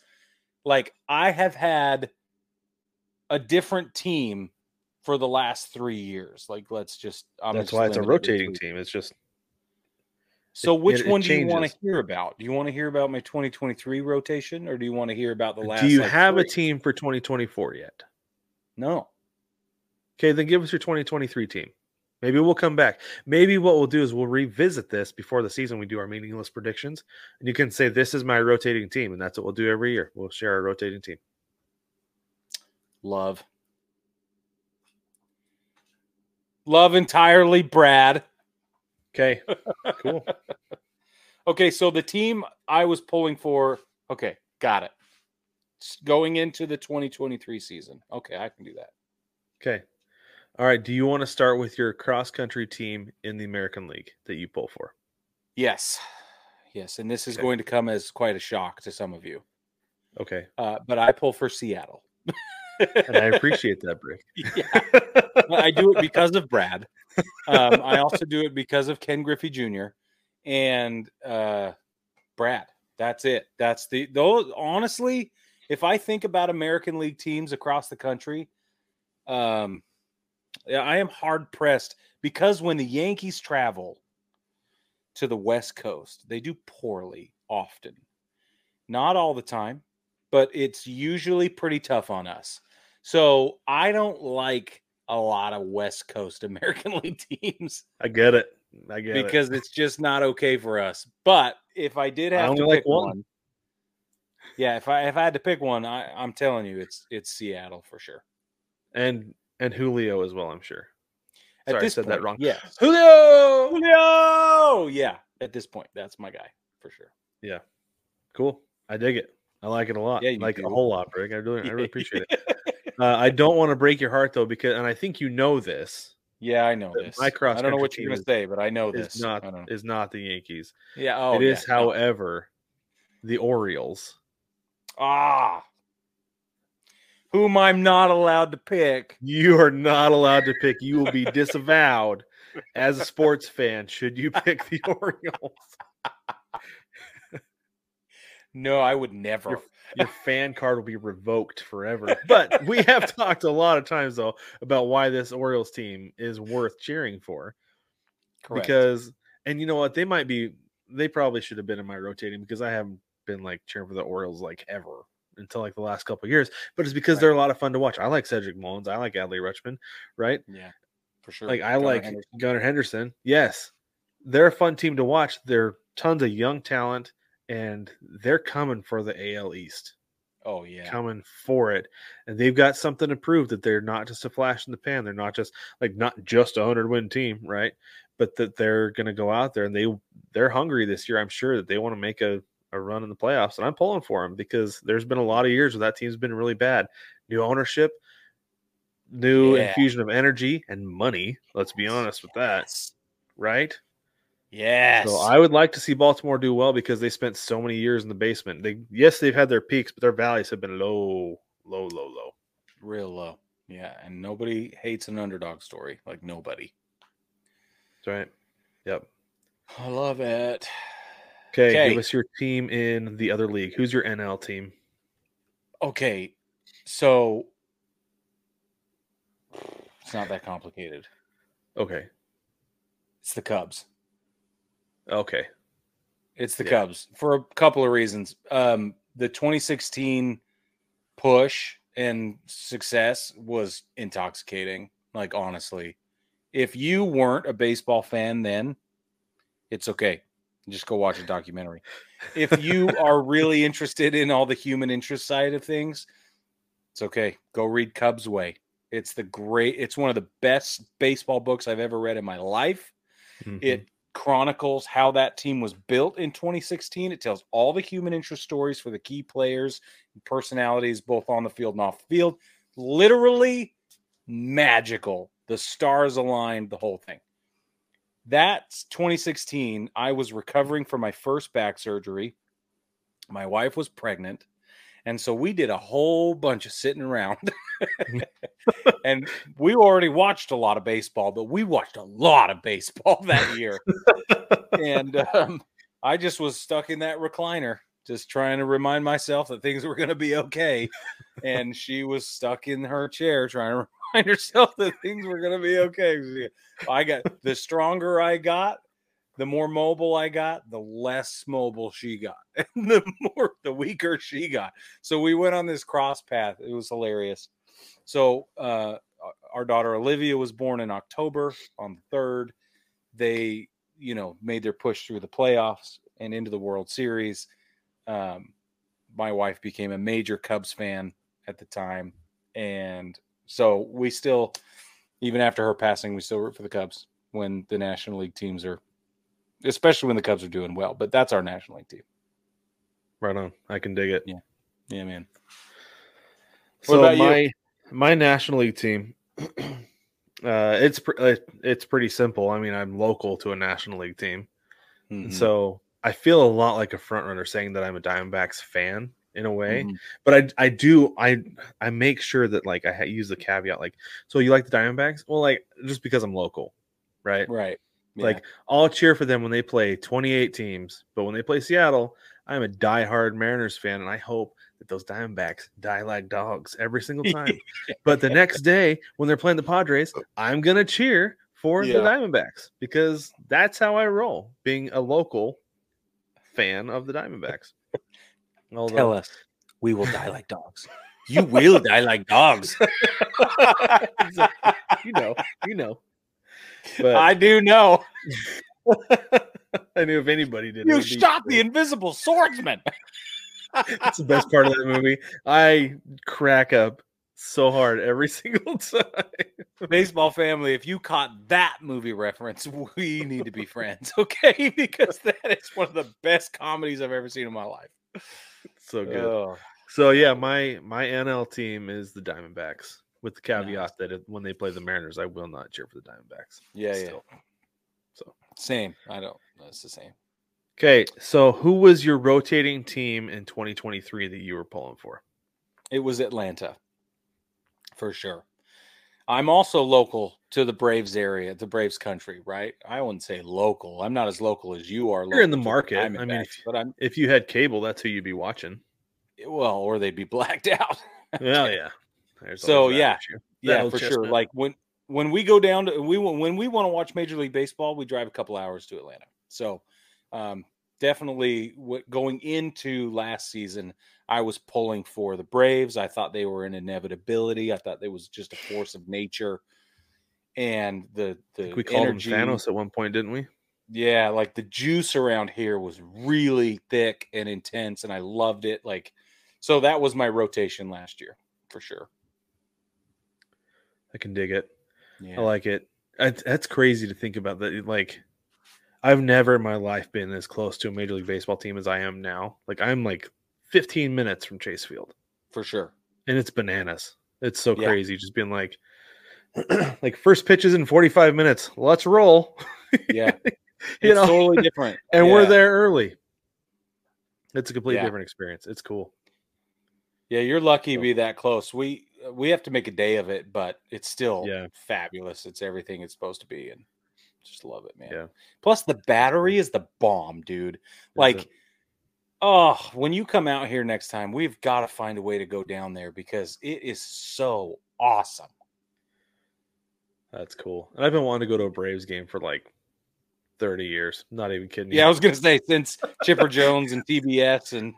like I have had a different team for the last 3 years. Like let's just I'm
That's
just
why it's a rotating team. It's just
So which
it- it
one do you want to hear about? Do you want to hear about my 2023 rotation or do you want to hear about the last
do you
like,
have a team for 2024 yet?
No.
Okay, then give us your 2023 team. Maybe we'll come back. Maybe what we'll do is we'll revisit this before the season. We do our meaningless predictions, and you can say this is my rotating team, and that's what we'll do every year. We'll share our rotating team.
Love. Love entirely Brad.
Okay, cool.
Okay, so the team I was pulling for, okay, got it. s- going into the 2023 season. Okay, I can do that.
Okay. All right. Do you want to start with your cross country team in the American League that you pull for?
Yes. Yes, and this is
Okay.
going to come as quite a shock to some of you.
Okay.
Uh, but I pull for Seattle.
And I appreciate that, Brig.
yeah. I do it because of Brad. Um, I also do it because of Ken Griffey Jr. and uh, Brad. That's it. That's the those. Honestly, if I think about American League teams across the country, um, I am hard pressed because when the Yankees travel to the West Coast, they do poorly often. Not all the time, but it's usually pretty tough on us. So I don't like a lot of West Coast American League teams
I get it. I get it.
because it's just not okay for us. But if I did
I
have
only
to
like
pick one.
one.
yeah, if I if I had to pick one, I, I'm telling you, it's it's Seattle for sure.
and and Julio as well, I'm sure.
At
Sorry, I
this
said that wrong.
Yes,
Julio.
Julio. Yeah, at this point, that's my guy for sure.
Yeah. Cool. I dig it. I like it a lot.
Yeah,
like
do.
a whole lot, Brig. I really, I really appreciate it. Uh, I don't want to break your heart though, because and I think you know this
yeah, I know this.
my cross.
I don't know what you're gonna say, but I know this.
is not is not the Yankees.
Yeah. Oh,
it is,
yeah,
however, the Orioles.
Ah. Whom I'm not allowed to pick.
You are not allowed to pick. You will be disavowed as a sports fan should you pick the Orioles.
No, I would never.
Your fan card will be revoked forever. But we have talked a lot of times though about why this Orioles team is worth cheering for.
Correct.
because and you know what they might be they probably should have been in my rotating because i haven't been like cheering for the orioles like ever until like the last couple of years but it's because
Right.
they're a lot of fun to watch i like cedric mullins i like adley rutschman right
yeah, for sure.
like i
Gunnar
like
Henderson.
gunnar henderson yes they're a fun team to watch they're tons of young talent and they're coming for the al east.
Oh yeah.
coming for it. And they've got something to prove that they're not just a flash in the pan. They're not just like not just a 100 win team right? But that they're going to go out there and they they're hungry this year i'm sure that they want to make a, a run in the playoffs. And i'm pulling for them because there's been a lot of years where that team's been really bad. New ownership new
Yeah.
infusion of energy and money let's be honest with that right
Yes.
so I would like to see Baltimore do well because they spent so many years in the basement. They yes, they've had their peaks, but their valleys have been low, low, low, low.
real low. Yeah, and nobody hates an underdog story. Like nobody.
That's right. Yep.
I love it.
Okay,
Okay.
give us your team in the other league. Who's your NL team?
Okay, so it's not that complicated.
Okay.
It's the Cubs.
Okay.
It's the
Yeah.
Cubs for a couple of reasons. Um, the 2016 push and success was intoxicating. Like honestly, if you weren't a baseball fan then, it's okay. Just go watch a documentary. If you are really interested in all the human interest side of things, it's okay. Go read Cubs Way. It's the great. It's one of the best baseball books I've ever read in my life.
Mhm.
It chronicles how that team was built in 2016. It tells all the human interest stories for the key players and personalities, both on the field and off the field. Literally magical. The stars aligned, the whole thing. That's 2016. I was recovering from my first back surgery. My wife was pregnant. And so we did a whole bunch of sitting around. and we already watched a lot of baseball, but we watched a lot of baseball that year. and um, I just was stuck in that recliner, just trying to remind myself that things were going to be okay. And she was stuck in her chair trying to remind herself that things were going to be okay. I got the stronger I got, the more mobile I got, the less mobile she got, and the more the weaker she got. So we went on this cross path. It was hilarious. So uh, our daughter Olivia was born in October on the third. They, you know, made their push through the playoffs and into the World Series. Um, my wife became a major Cubs fan at the time, and so we still, even after her passing, we still root for the Cubs when the National League teams are, especially when the Cubs are doing well. But that's our National League team.
Right on. I can dig it.
Yeah. Yeah, man.
So
about you?
my my National League team, uh, it's pr- uh, it's pretty simple. I mean, I'm local to a National League team,
Mhm.
so I feel a lot like a front runner saying that I'm a Diamondbacks fan in a way.
Mhm.
But I I do I I make sure that like I use the caveat like, so you like the Diamondbacks? Well, like just because I'm local, right?
right. Yeah.
Like I'll cheer for them when they play 28 teams, but when they play Seattle, I'm a diehard Mariners fan, and I hope that those Diamondbacks die like dogs every single time. but the next day, when they're playing the Padres, I'm gonna cheer for
Yeah.
the Diamondbacks because that's how I roll, being a local fan of the Diamondbacks. Although,
tell us, we will die like dogs. You will die like dogs.
You know, you know. But
I do know.
I knew if anybody did,
You
would be
shot the invisible swordsman.
That's the best part of that movie. I crack up so hard every single time.
Baseball family, if you caught that movie reference, we need to be friends, okay? Because that is one of the best comedies I've ever seen in my life.
so good.
Oh,
So yeah, my my NL team is the Diamondbacks, with the caveat that it, when they play the Mariners, I will not cheer for the Diamondbacks.
yeah, yeah.
So
Same. I don't. It's the same.
okay, so who was your rotating team in 2023 that you were pulling for?
It was Atlanta, for sure. I'm also local to the Braves area, the Braves country, right? I wouldn't say local. I'm not as local as you are.
You're in the market. I mean, if-
but I'm
If you had cable, that's who you'd be watching.
well, or they'd be blacked out.
Well, yeah. There's
So,
that
yeah.
issue. That
yeah, for sure.
chestnut.
Like when when we go down to we wa- when we want to watch Major League Baseball, we drive a couple hours to Atlanta. So um, definitely w- going into last season, I was pulling for the Braves. I thought they were an inevitability. I thought they was just a force of nature, and the
I
the
think we called
energy,
him Thanos at one point, didn't we?
yeah, like the juice around here was really thick and intense, and I loved it. Like, so that was my rotation last year for sure.
I can dig it.
Yeah,
I like it. It's- That's crazy to think about that. Like, I've never in my life been as close to a major league baseball team as I am now. Like, I'm like 15 minutes from Chase Field,
for sure.
and it's bananas. It's so
Yeah.
crazy just being like, like first pitches in 45 minutes. Let's roll.
Yeah,
You
it's
know?
totally different.
and we're there early. It's a completely
Yeah.
different experience. It's cool.
Yeah, you're lucky to be that close. We Uh, we have to make a day of it, but it's still
Yeah.
fabulous. It's everything it's supposed to be, and just love it, man.
Yeah.
Plus, the battery is the bomb, dude. Like,
it?
oh, when you come out here next time, we've got to find a way to go down there because it is so awesome.
that's cool. And I've been wanting to go to a Braves game for like 30 years. Not even kidding. you.
Yeah, I was gonna say since Chipper Jones and TBS and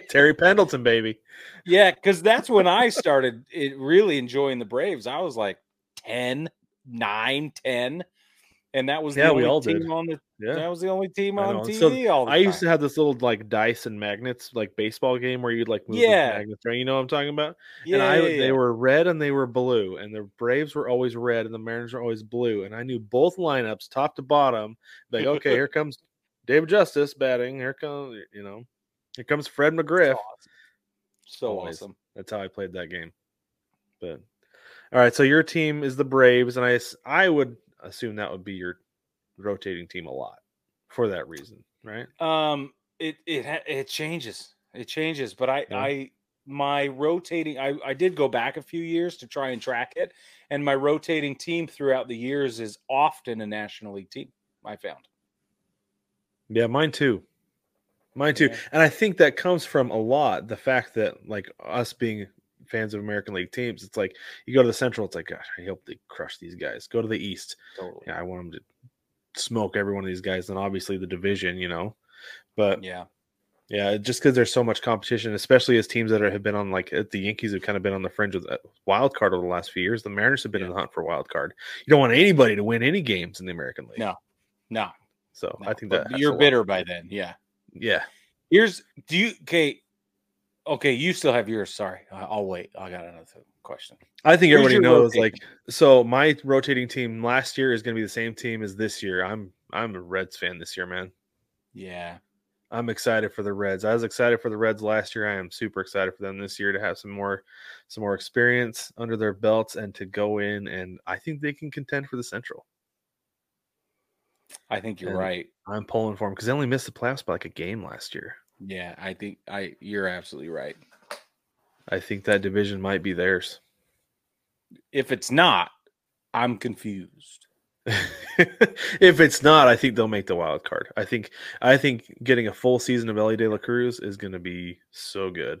Terry Pendleton, baby.
yeah, because that's when I started it, really enjoying the Braves. I was like 10, 9, 10. And that was the
Yeah, we
only
all
team
did.
on the
Yeah.
that was the only team on. TV
So
all the
I used to have this little like dice and magnets, like baseball game where you'd like move
Yeah.
magnets, right? You know what I'm talking about?
yeah,
and I
yeah,
they were red and they were blue, and the Braves were always red and the Mariners were always blue. And I knew both lineups, top to bottom. Like, okay, here comes David Justice batting. Here comes you know, here comes Fred McGriff.
So awesome. So
Always.
awesome.
That's how I played that game. But all right, so your team is the Braves, and I I would assume that would be your rotating team a lot for that reason, right?
Um, it it it changes. It changes, but I
Yeah.
I my rotating. I I did go back a few years to try and track it, and my rotating team throughout the years is often a National League team. I found.
Yeah, mine too. Mine too.
Yeah.
And I think that comes from a lot the fact that like us being fans of American League teams, it's like you go to the Central, it's like, gosh, I hope they crush these guys. Go to the East.
Totally.
Yeah, I want them to smoke every one of these guys. And obviously the division, you know. But
Yeah.
yeah, just because there's so much competition, especially as teams that are, have been on like uh, the Yankees have kind of been on the fringe of the wild card over the last few years. The Mariners have been in the hunt for wild card. You don't want anybody to win any games in the American League.
No. No,
So
no,
I think that
you're bitter by then. Yeah.
Yeah.
Here's do you okay? Okay, you still have yours. Sorry, I'll wait. I got another question.
I think
Who's
everybody knows.
rotating?
Like, so my rotating team last year is going to be the same team as this year. I'm I'm a Reds fan this year, man.
Yeah,
I'm excited for the Reds. I was excited for the Reds last year. I am super excited for them this year to have some more some more experience under their belts and to go in and I think they can contend for the Central.
I think you're
And-
right.
I'm pulling for them because they only missed the playoffs by like a game last year.
Yeah, I think I you're absolutely right.
I think that division might be theirs.
If it's not, I'm confused.
if it's not, I think they'll make the wild card. I think I think getting a full season of Elly De La Cruz is going to be so good.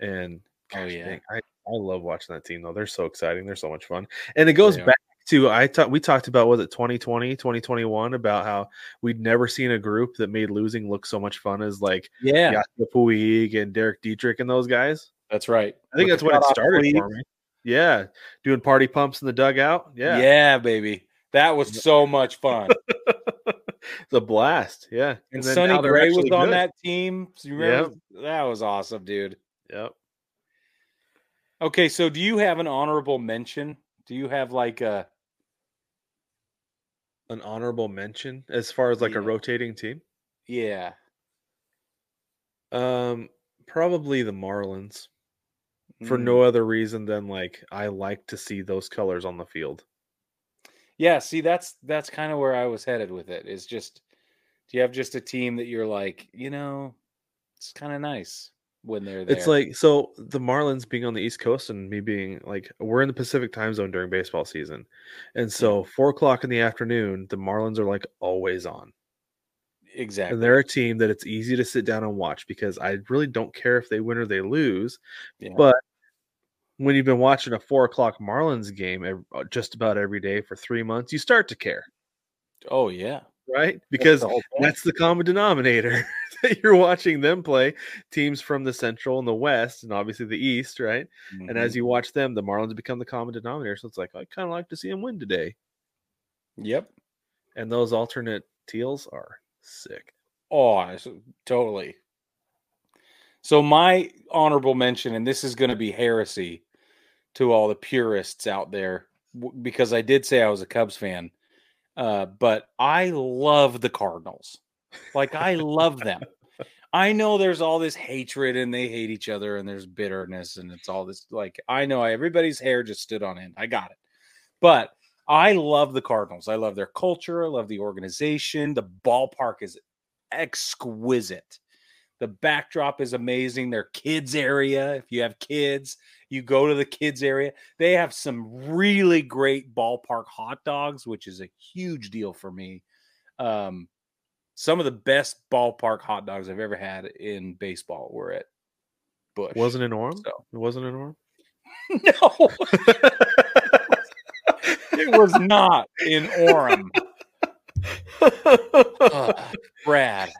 And
Oh, yeah.
dang, I I love watching that team though. They're so exciting. They're so much fun. And it goes back to I thought we talked about was it 2020, 2021 about how we'd never seen a group that made losing look so much fun as like
Yeah,
Puig and Derek Dietrich and those guys.
that's right.
I think that's
the
when it started for me. Yeah, doing party pumps in the dugout.
Yeah.
Yeah,
baby. That was so much fun.
it's a blast. Yeah,
And,
then
Sonny Gray was on
good.
that team. So you remember? That was awesome, dude.
Yep.
Okay, so do you have an honorable mention? Do you have like a
An honorable mention as far as like
Yeah.
a rotating team.
yeah?
Um, probably the Marlins for
Mm.
no other reason than like I like to see those colors on the field.
Yeah, see that's that's kind of where I was headed with it. Is just do you have just a team that you're like, you know, it's kind of nice when they're there.
It's like so the Marlins being on the East Coast and me being like we're in the Pacific time zone during baseball season, and so four o'clock in the afternoon the Marlins are like always on.
exactly.
And they're a team that it's easy to sit down and watch because I really don't care if they win or they lose.
Yeah.
But when you've been watching a four o'clock Marlins game uh, just about every day for three months, you start to care,
oh yeah,
right?
That's
Because
the
that's the common denominator that you're watching them play teams from the Central and the West, and obviously the East, right? And
Mhm.
as you watch them, the Marlins become the common denominator. So it's like I kind of like to see them win today,
yep.
and those alternate teals are sick.
Oh, totally. So my honorable mention, and this is going to be heresy to all the purists out there, because I did say I was a Cubs fan, uh, but I love the Cardinals. Like I love them. I know there's all this hatred and they hate each other and there's bitterness and it's all this like I know everybody's hair just stood on end. I got it. But I love the Cardinals. I love their culture. I love the organization. The ballpark is exquisite. The backdrop is amazing. Their kids area, if you have kids, you go to the kids area. They have some really great ballpark hot dogs, which is a huge deal for me. Um, some of the best ballpark hot dogs I've ever had in baseball were at Busch.
Wasn't in Orem?
So-
It wasn't in Orem.
no, it was not in Orem. Ugh, Brad.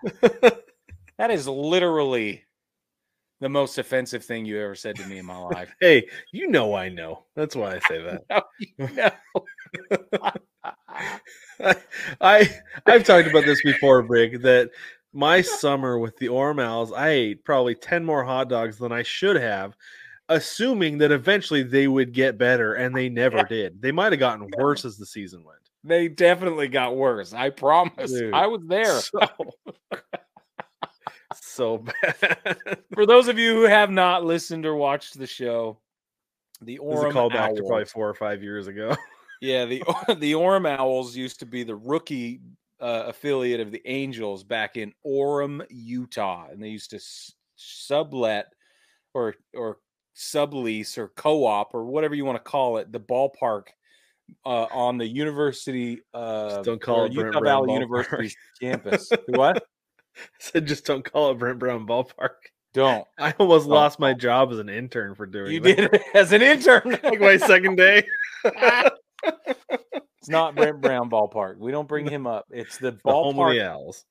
That is literally the most offensive thing you ever said to me in my life.
hey, you know I know. That's why I say that.
You know.
I, I I've talked about this before, Brig, that my summer with the Ormals, I ate probably 10 more hot dogs than I should have, assuming that eventually they would get better, and they never did. They might have gotten worse as the season went.
they definitely got worse. I promise.
Dude.
I was there.
So, so bad.
For those of you who have not listened or watched the show, the
This is a
Orem
callback to probably four or five years ago.
Yeah, the the Orem Owls used to be the rookie uh, affiliate of the Angels back in Orem, Utah, and they used to s- sublet or or sublease or co-op or whatever you want to call it the ballpark uh, on the university uh,
don't call it
Utah Valley
Ballpark.
University's campus. what?
said just don't call it Brent Brown Ballpark.
Don't
I almost
Oh.
lost my job as an intern for doing
you
that.
did it as an intern?
like my second day.
it's not Brent Brown Ballpark. We don't bring him up. It's the
The
ballpark
the Owls.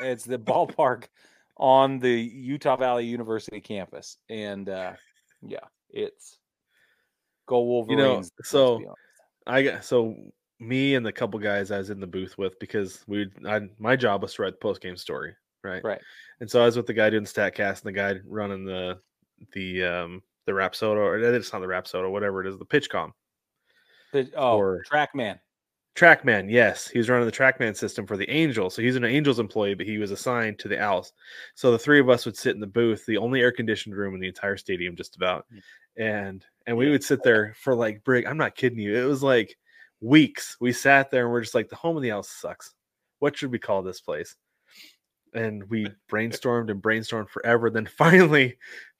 It's the ballpark on the Utah Valley University campus, and uh, yeah, it's go Wolverines.
You
know,
so- I got so me and the couple guys I was in the booth with because we I my job was to write the post game story, right?
Right.
And so I was with the guy doing Statcast and the guy running the the um the Rapsodo or it's not the Rapsodo, whatever it is, the PitchCom.
The, oh,
or-
TrackMan.
Trackman, yes, he was running the Trackman system for the Angels. So he's an Angels employee, but he was assigned to the Owls. So the three of us would sit in the booth, the only air conditioned room in the entire stadium, just about, and and we would sit there for like Brig. I'm not kidding you. It was like weeks. We sat there and we're just like, the home of the Owls sucks. What should we call this place? And we uh brainstormed and brainstormed forever. Then finally,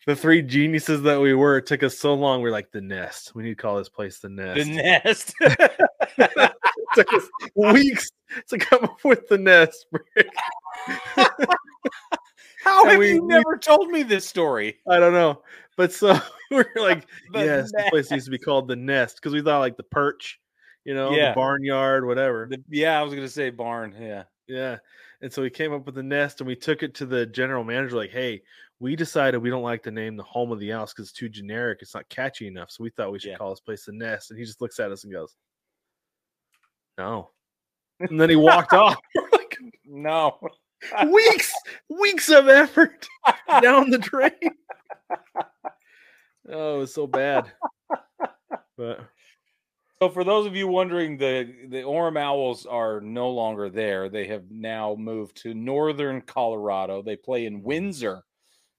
the three geniuses that we were it took us so long. We are like the nest. We need to call this place the nest.
The nest.
it took us weeks to come up with the nest.
How
And
have
we-
you
we-
never told me this story?
I don't know, but so we're like, yes, this place needs to be called the nest because we thought like the perch, you know,
Yeah.
the barnyard, whatever.
The- yeah, I was gonna say barn. Yeah.
Yeah. And so we came up with the nest and we took it to the general manager, like, hey, we decided we don't like the name the home of the house because it's too generic. It's not catchy enough. So we thought we should
Yeah.
call this place the nest. And he just looks at us and goes, No. And then he walked off. Like,
No.
weeks, weeks of effort down the drain. Oh, it was so bad. But
So for those of you wondering, the the Orem Owls are no longer there. They have now moved to northern Colorado. They play in Windsor,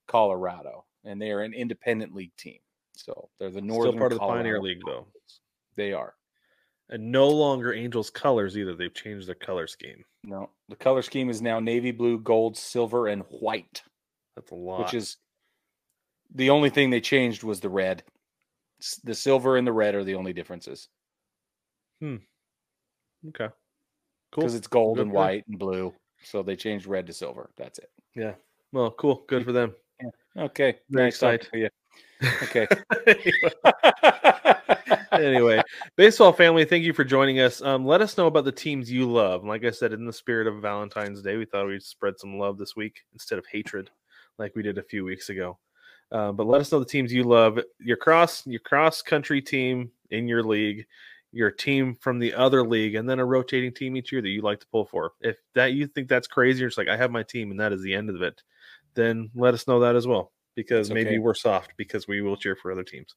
Colorado, and they are an independent league team. So they're the northern
still part of the
Colorado
Pioneer League, though.
They are.
And no longer Angels colors either. They've changed their color scheme.
No, the color scheme is now navy blue, gold, silver, and white,
That's a lot.
which is the only thing they changed was the red. The silver and the red are the only differences
okay. Cool.
because it's gold
Good
and white and blue. So they changed red to silver. That's it.
Yeah. Well, cool. Good for them.
Okay.
Very
nice talking
excited.
to you. Okay.
anyway, baseball family, thank you for joining us. Um, let us know about the teams you love. Like I said, in the spirit of Valentine's Day, we thought we'd spread some love this week instead of hatred, like we did a few weeks ago. Uh, but let us know the teams you love. Your cross, your cross country team in your league, your team from the other league, and then a rotating team each year that you like to pull for. If that you think that's crazy, you're just like, I have my team, and that is the end of it. Then let us know that as well, because
That's
maybe we're soft because we will cheer for other teams.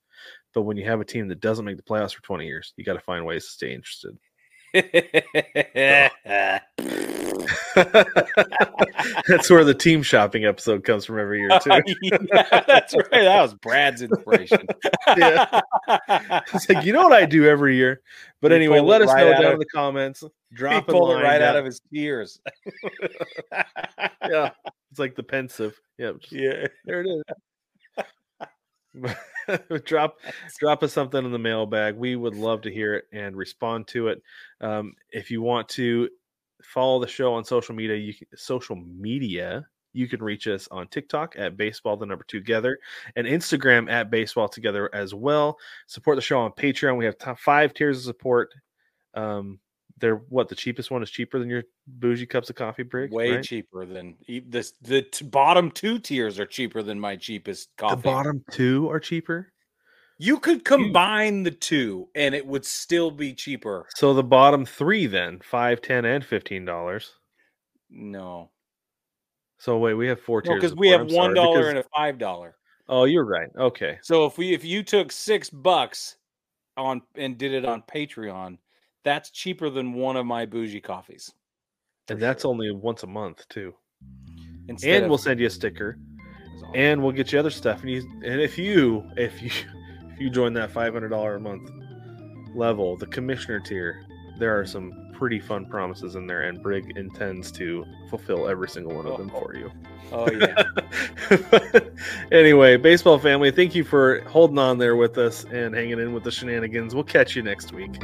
But when you have a team that doesn't make the playoffs for 20 years, you got to find ways to stay interested. That's where the team shopping episode comes from every year, too.
Yeah, that's right. That was Brad's inspiration.
Yeah. It's like, you know what I do every year? But
He
anyway, let us
right
know down
of-
in the comments.
he
Drop a
pulled it right out of his tears.
Yeah, it's like the Pensieve. Yeah, just-
yeah.
there it is. drop drop us something in the mailbag. We would love to hear it and respond to it. Um, if you want to follow the show on social media, you can, social media. You can reach us on TikTok at baseball the number two together and Instagram at baseball together as well. Support the show on Patreon. We have top five tiers of support. Um, they're what the cheapest one is cheaper than your bougie cups of coffee break.
Way
right?
cheaper than this. The t- bottom two tiers are cheaper than my cheapest coffee.
The bottom two are cheaper.
You could combine the two, and it would still be cheaper.
So the bottom three then five, ten, and fifteen dollars.
No,
So wait, we have four tiers.
because
of
we have
I'm
one
because-
and a five dollar.
Oh, you're right. Okay.
So if we if you took six bucks on and did it on Patreon, that's cheaper than one of my bougie coffees.
And that's
sure.
only once a month too.
Instead
and
of-
we'll send you a sticker, and we'll get you other stuff. And you, and if you, if you, you join that five hundred dollar a month level, the commissioner tier, there are some pretty fun promises in there, and Brig intends to fulfill every single one of them
Oh.
for you.
oh, oh, oh yeah.
anyway, baseball family, thank you for holding on there with us and hanging in with the shenanigans. We'll catch you next week.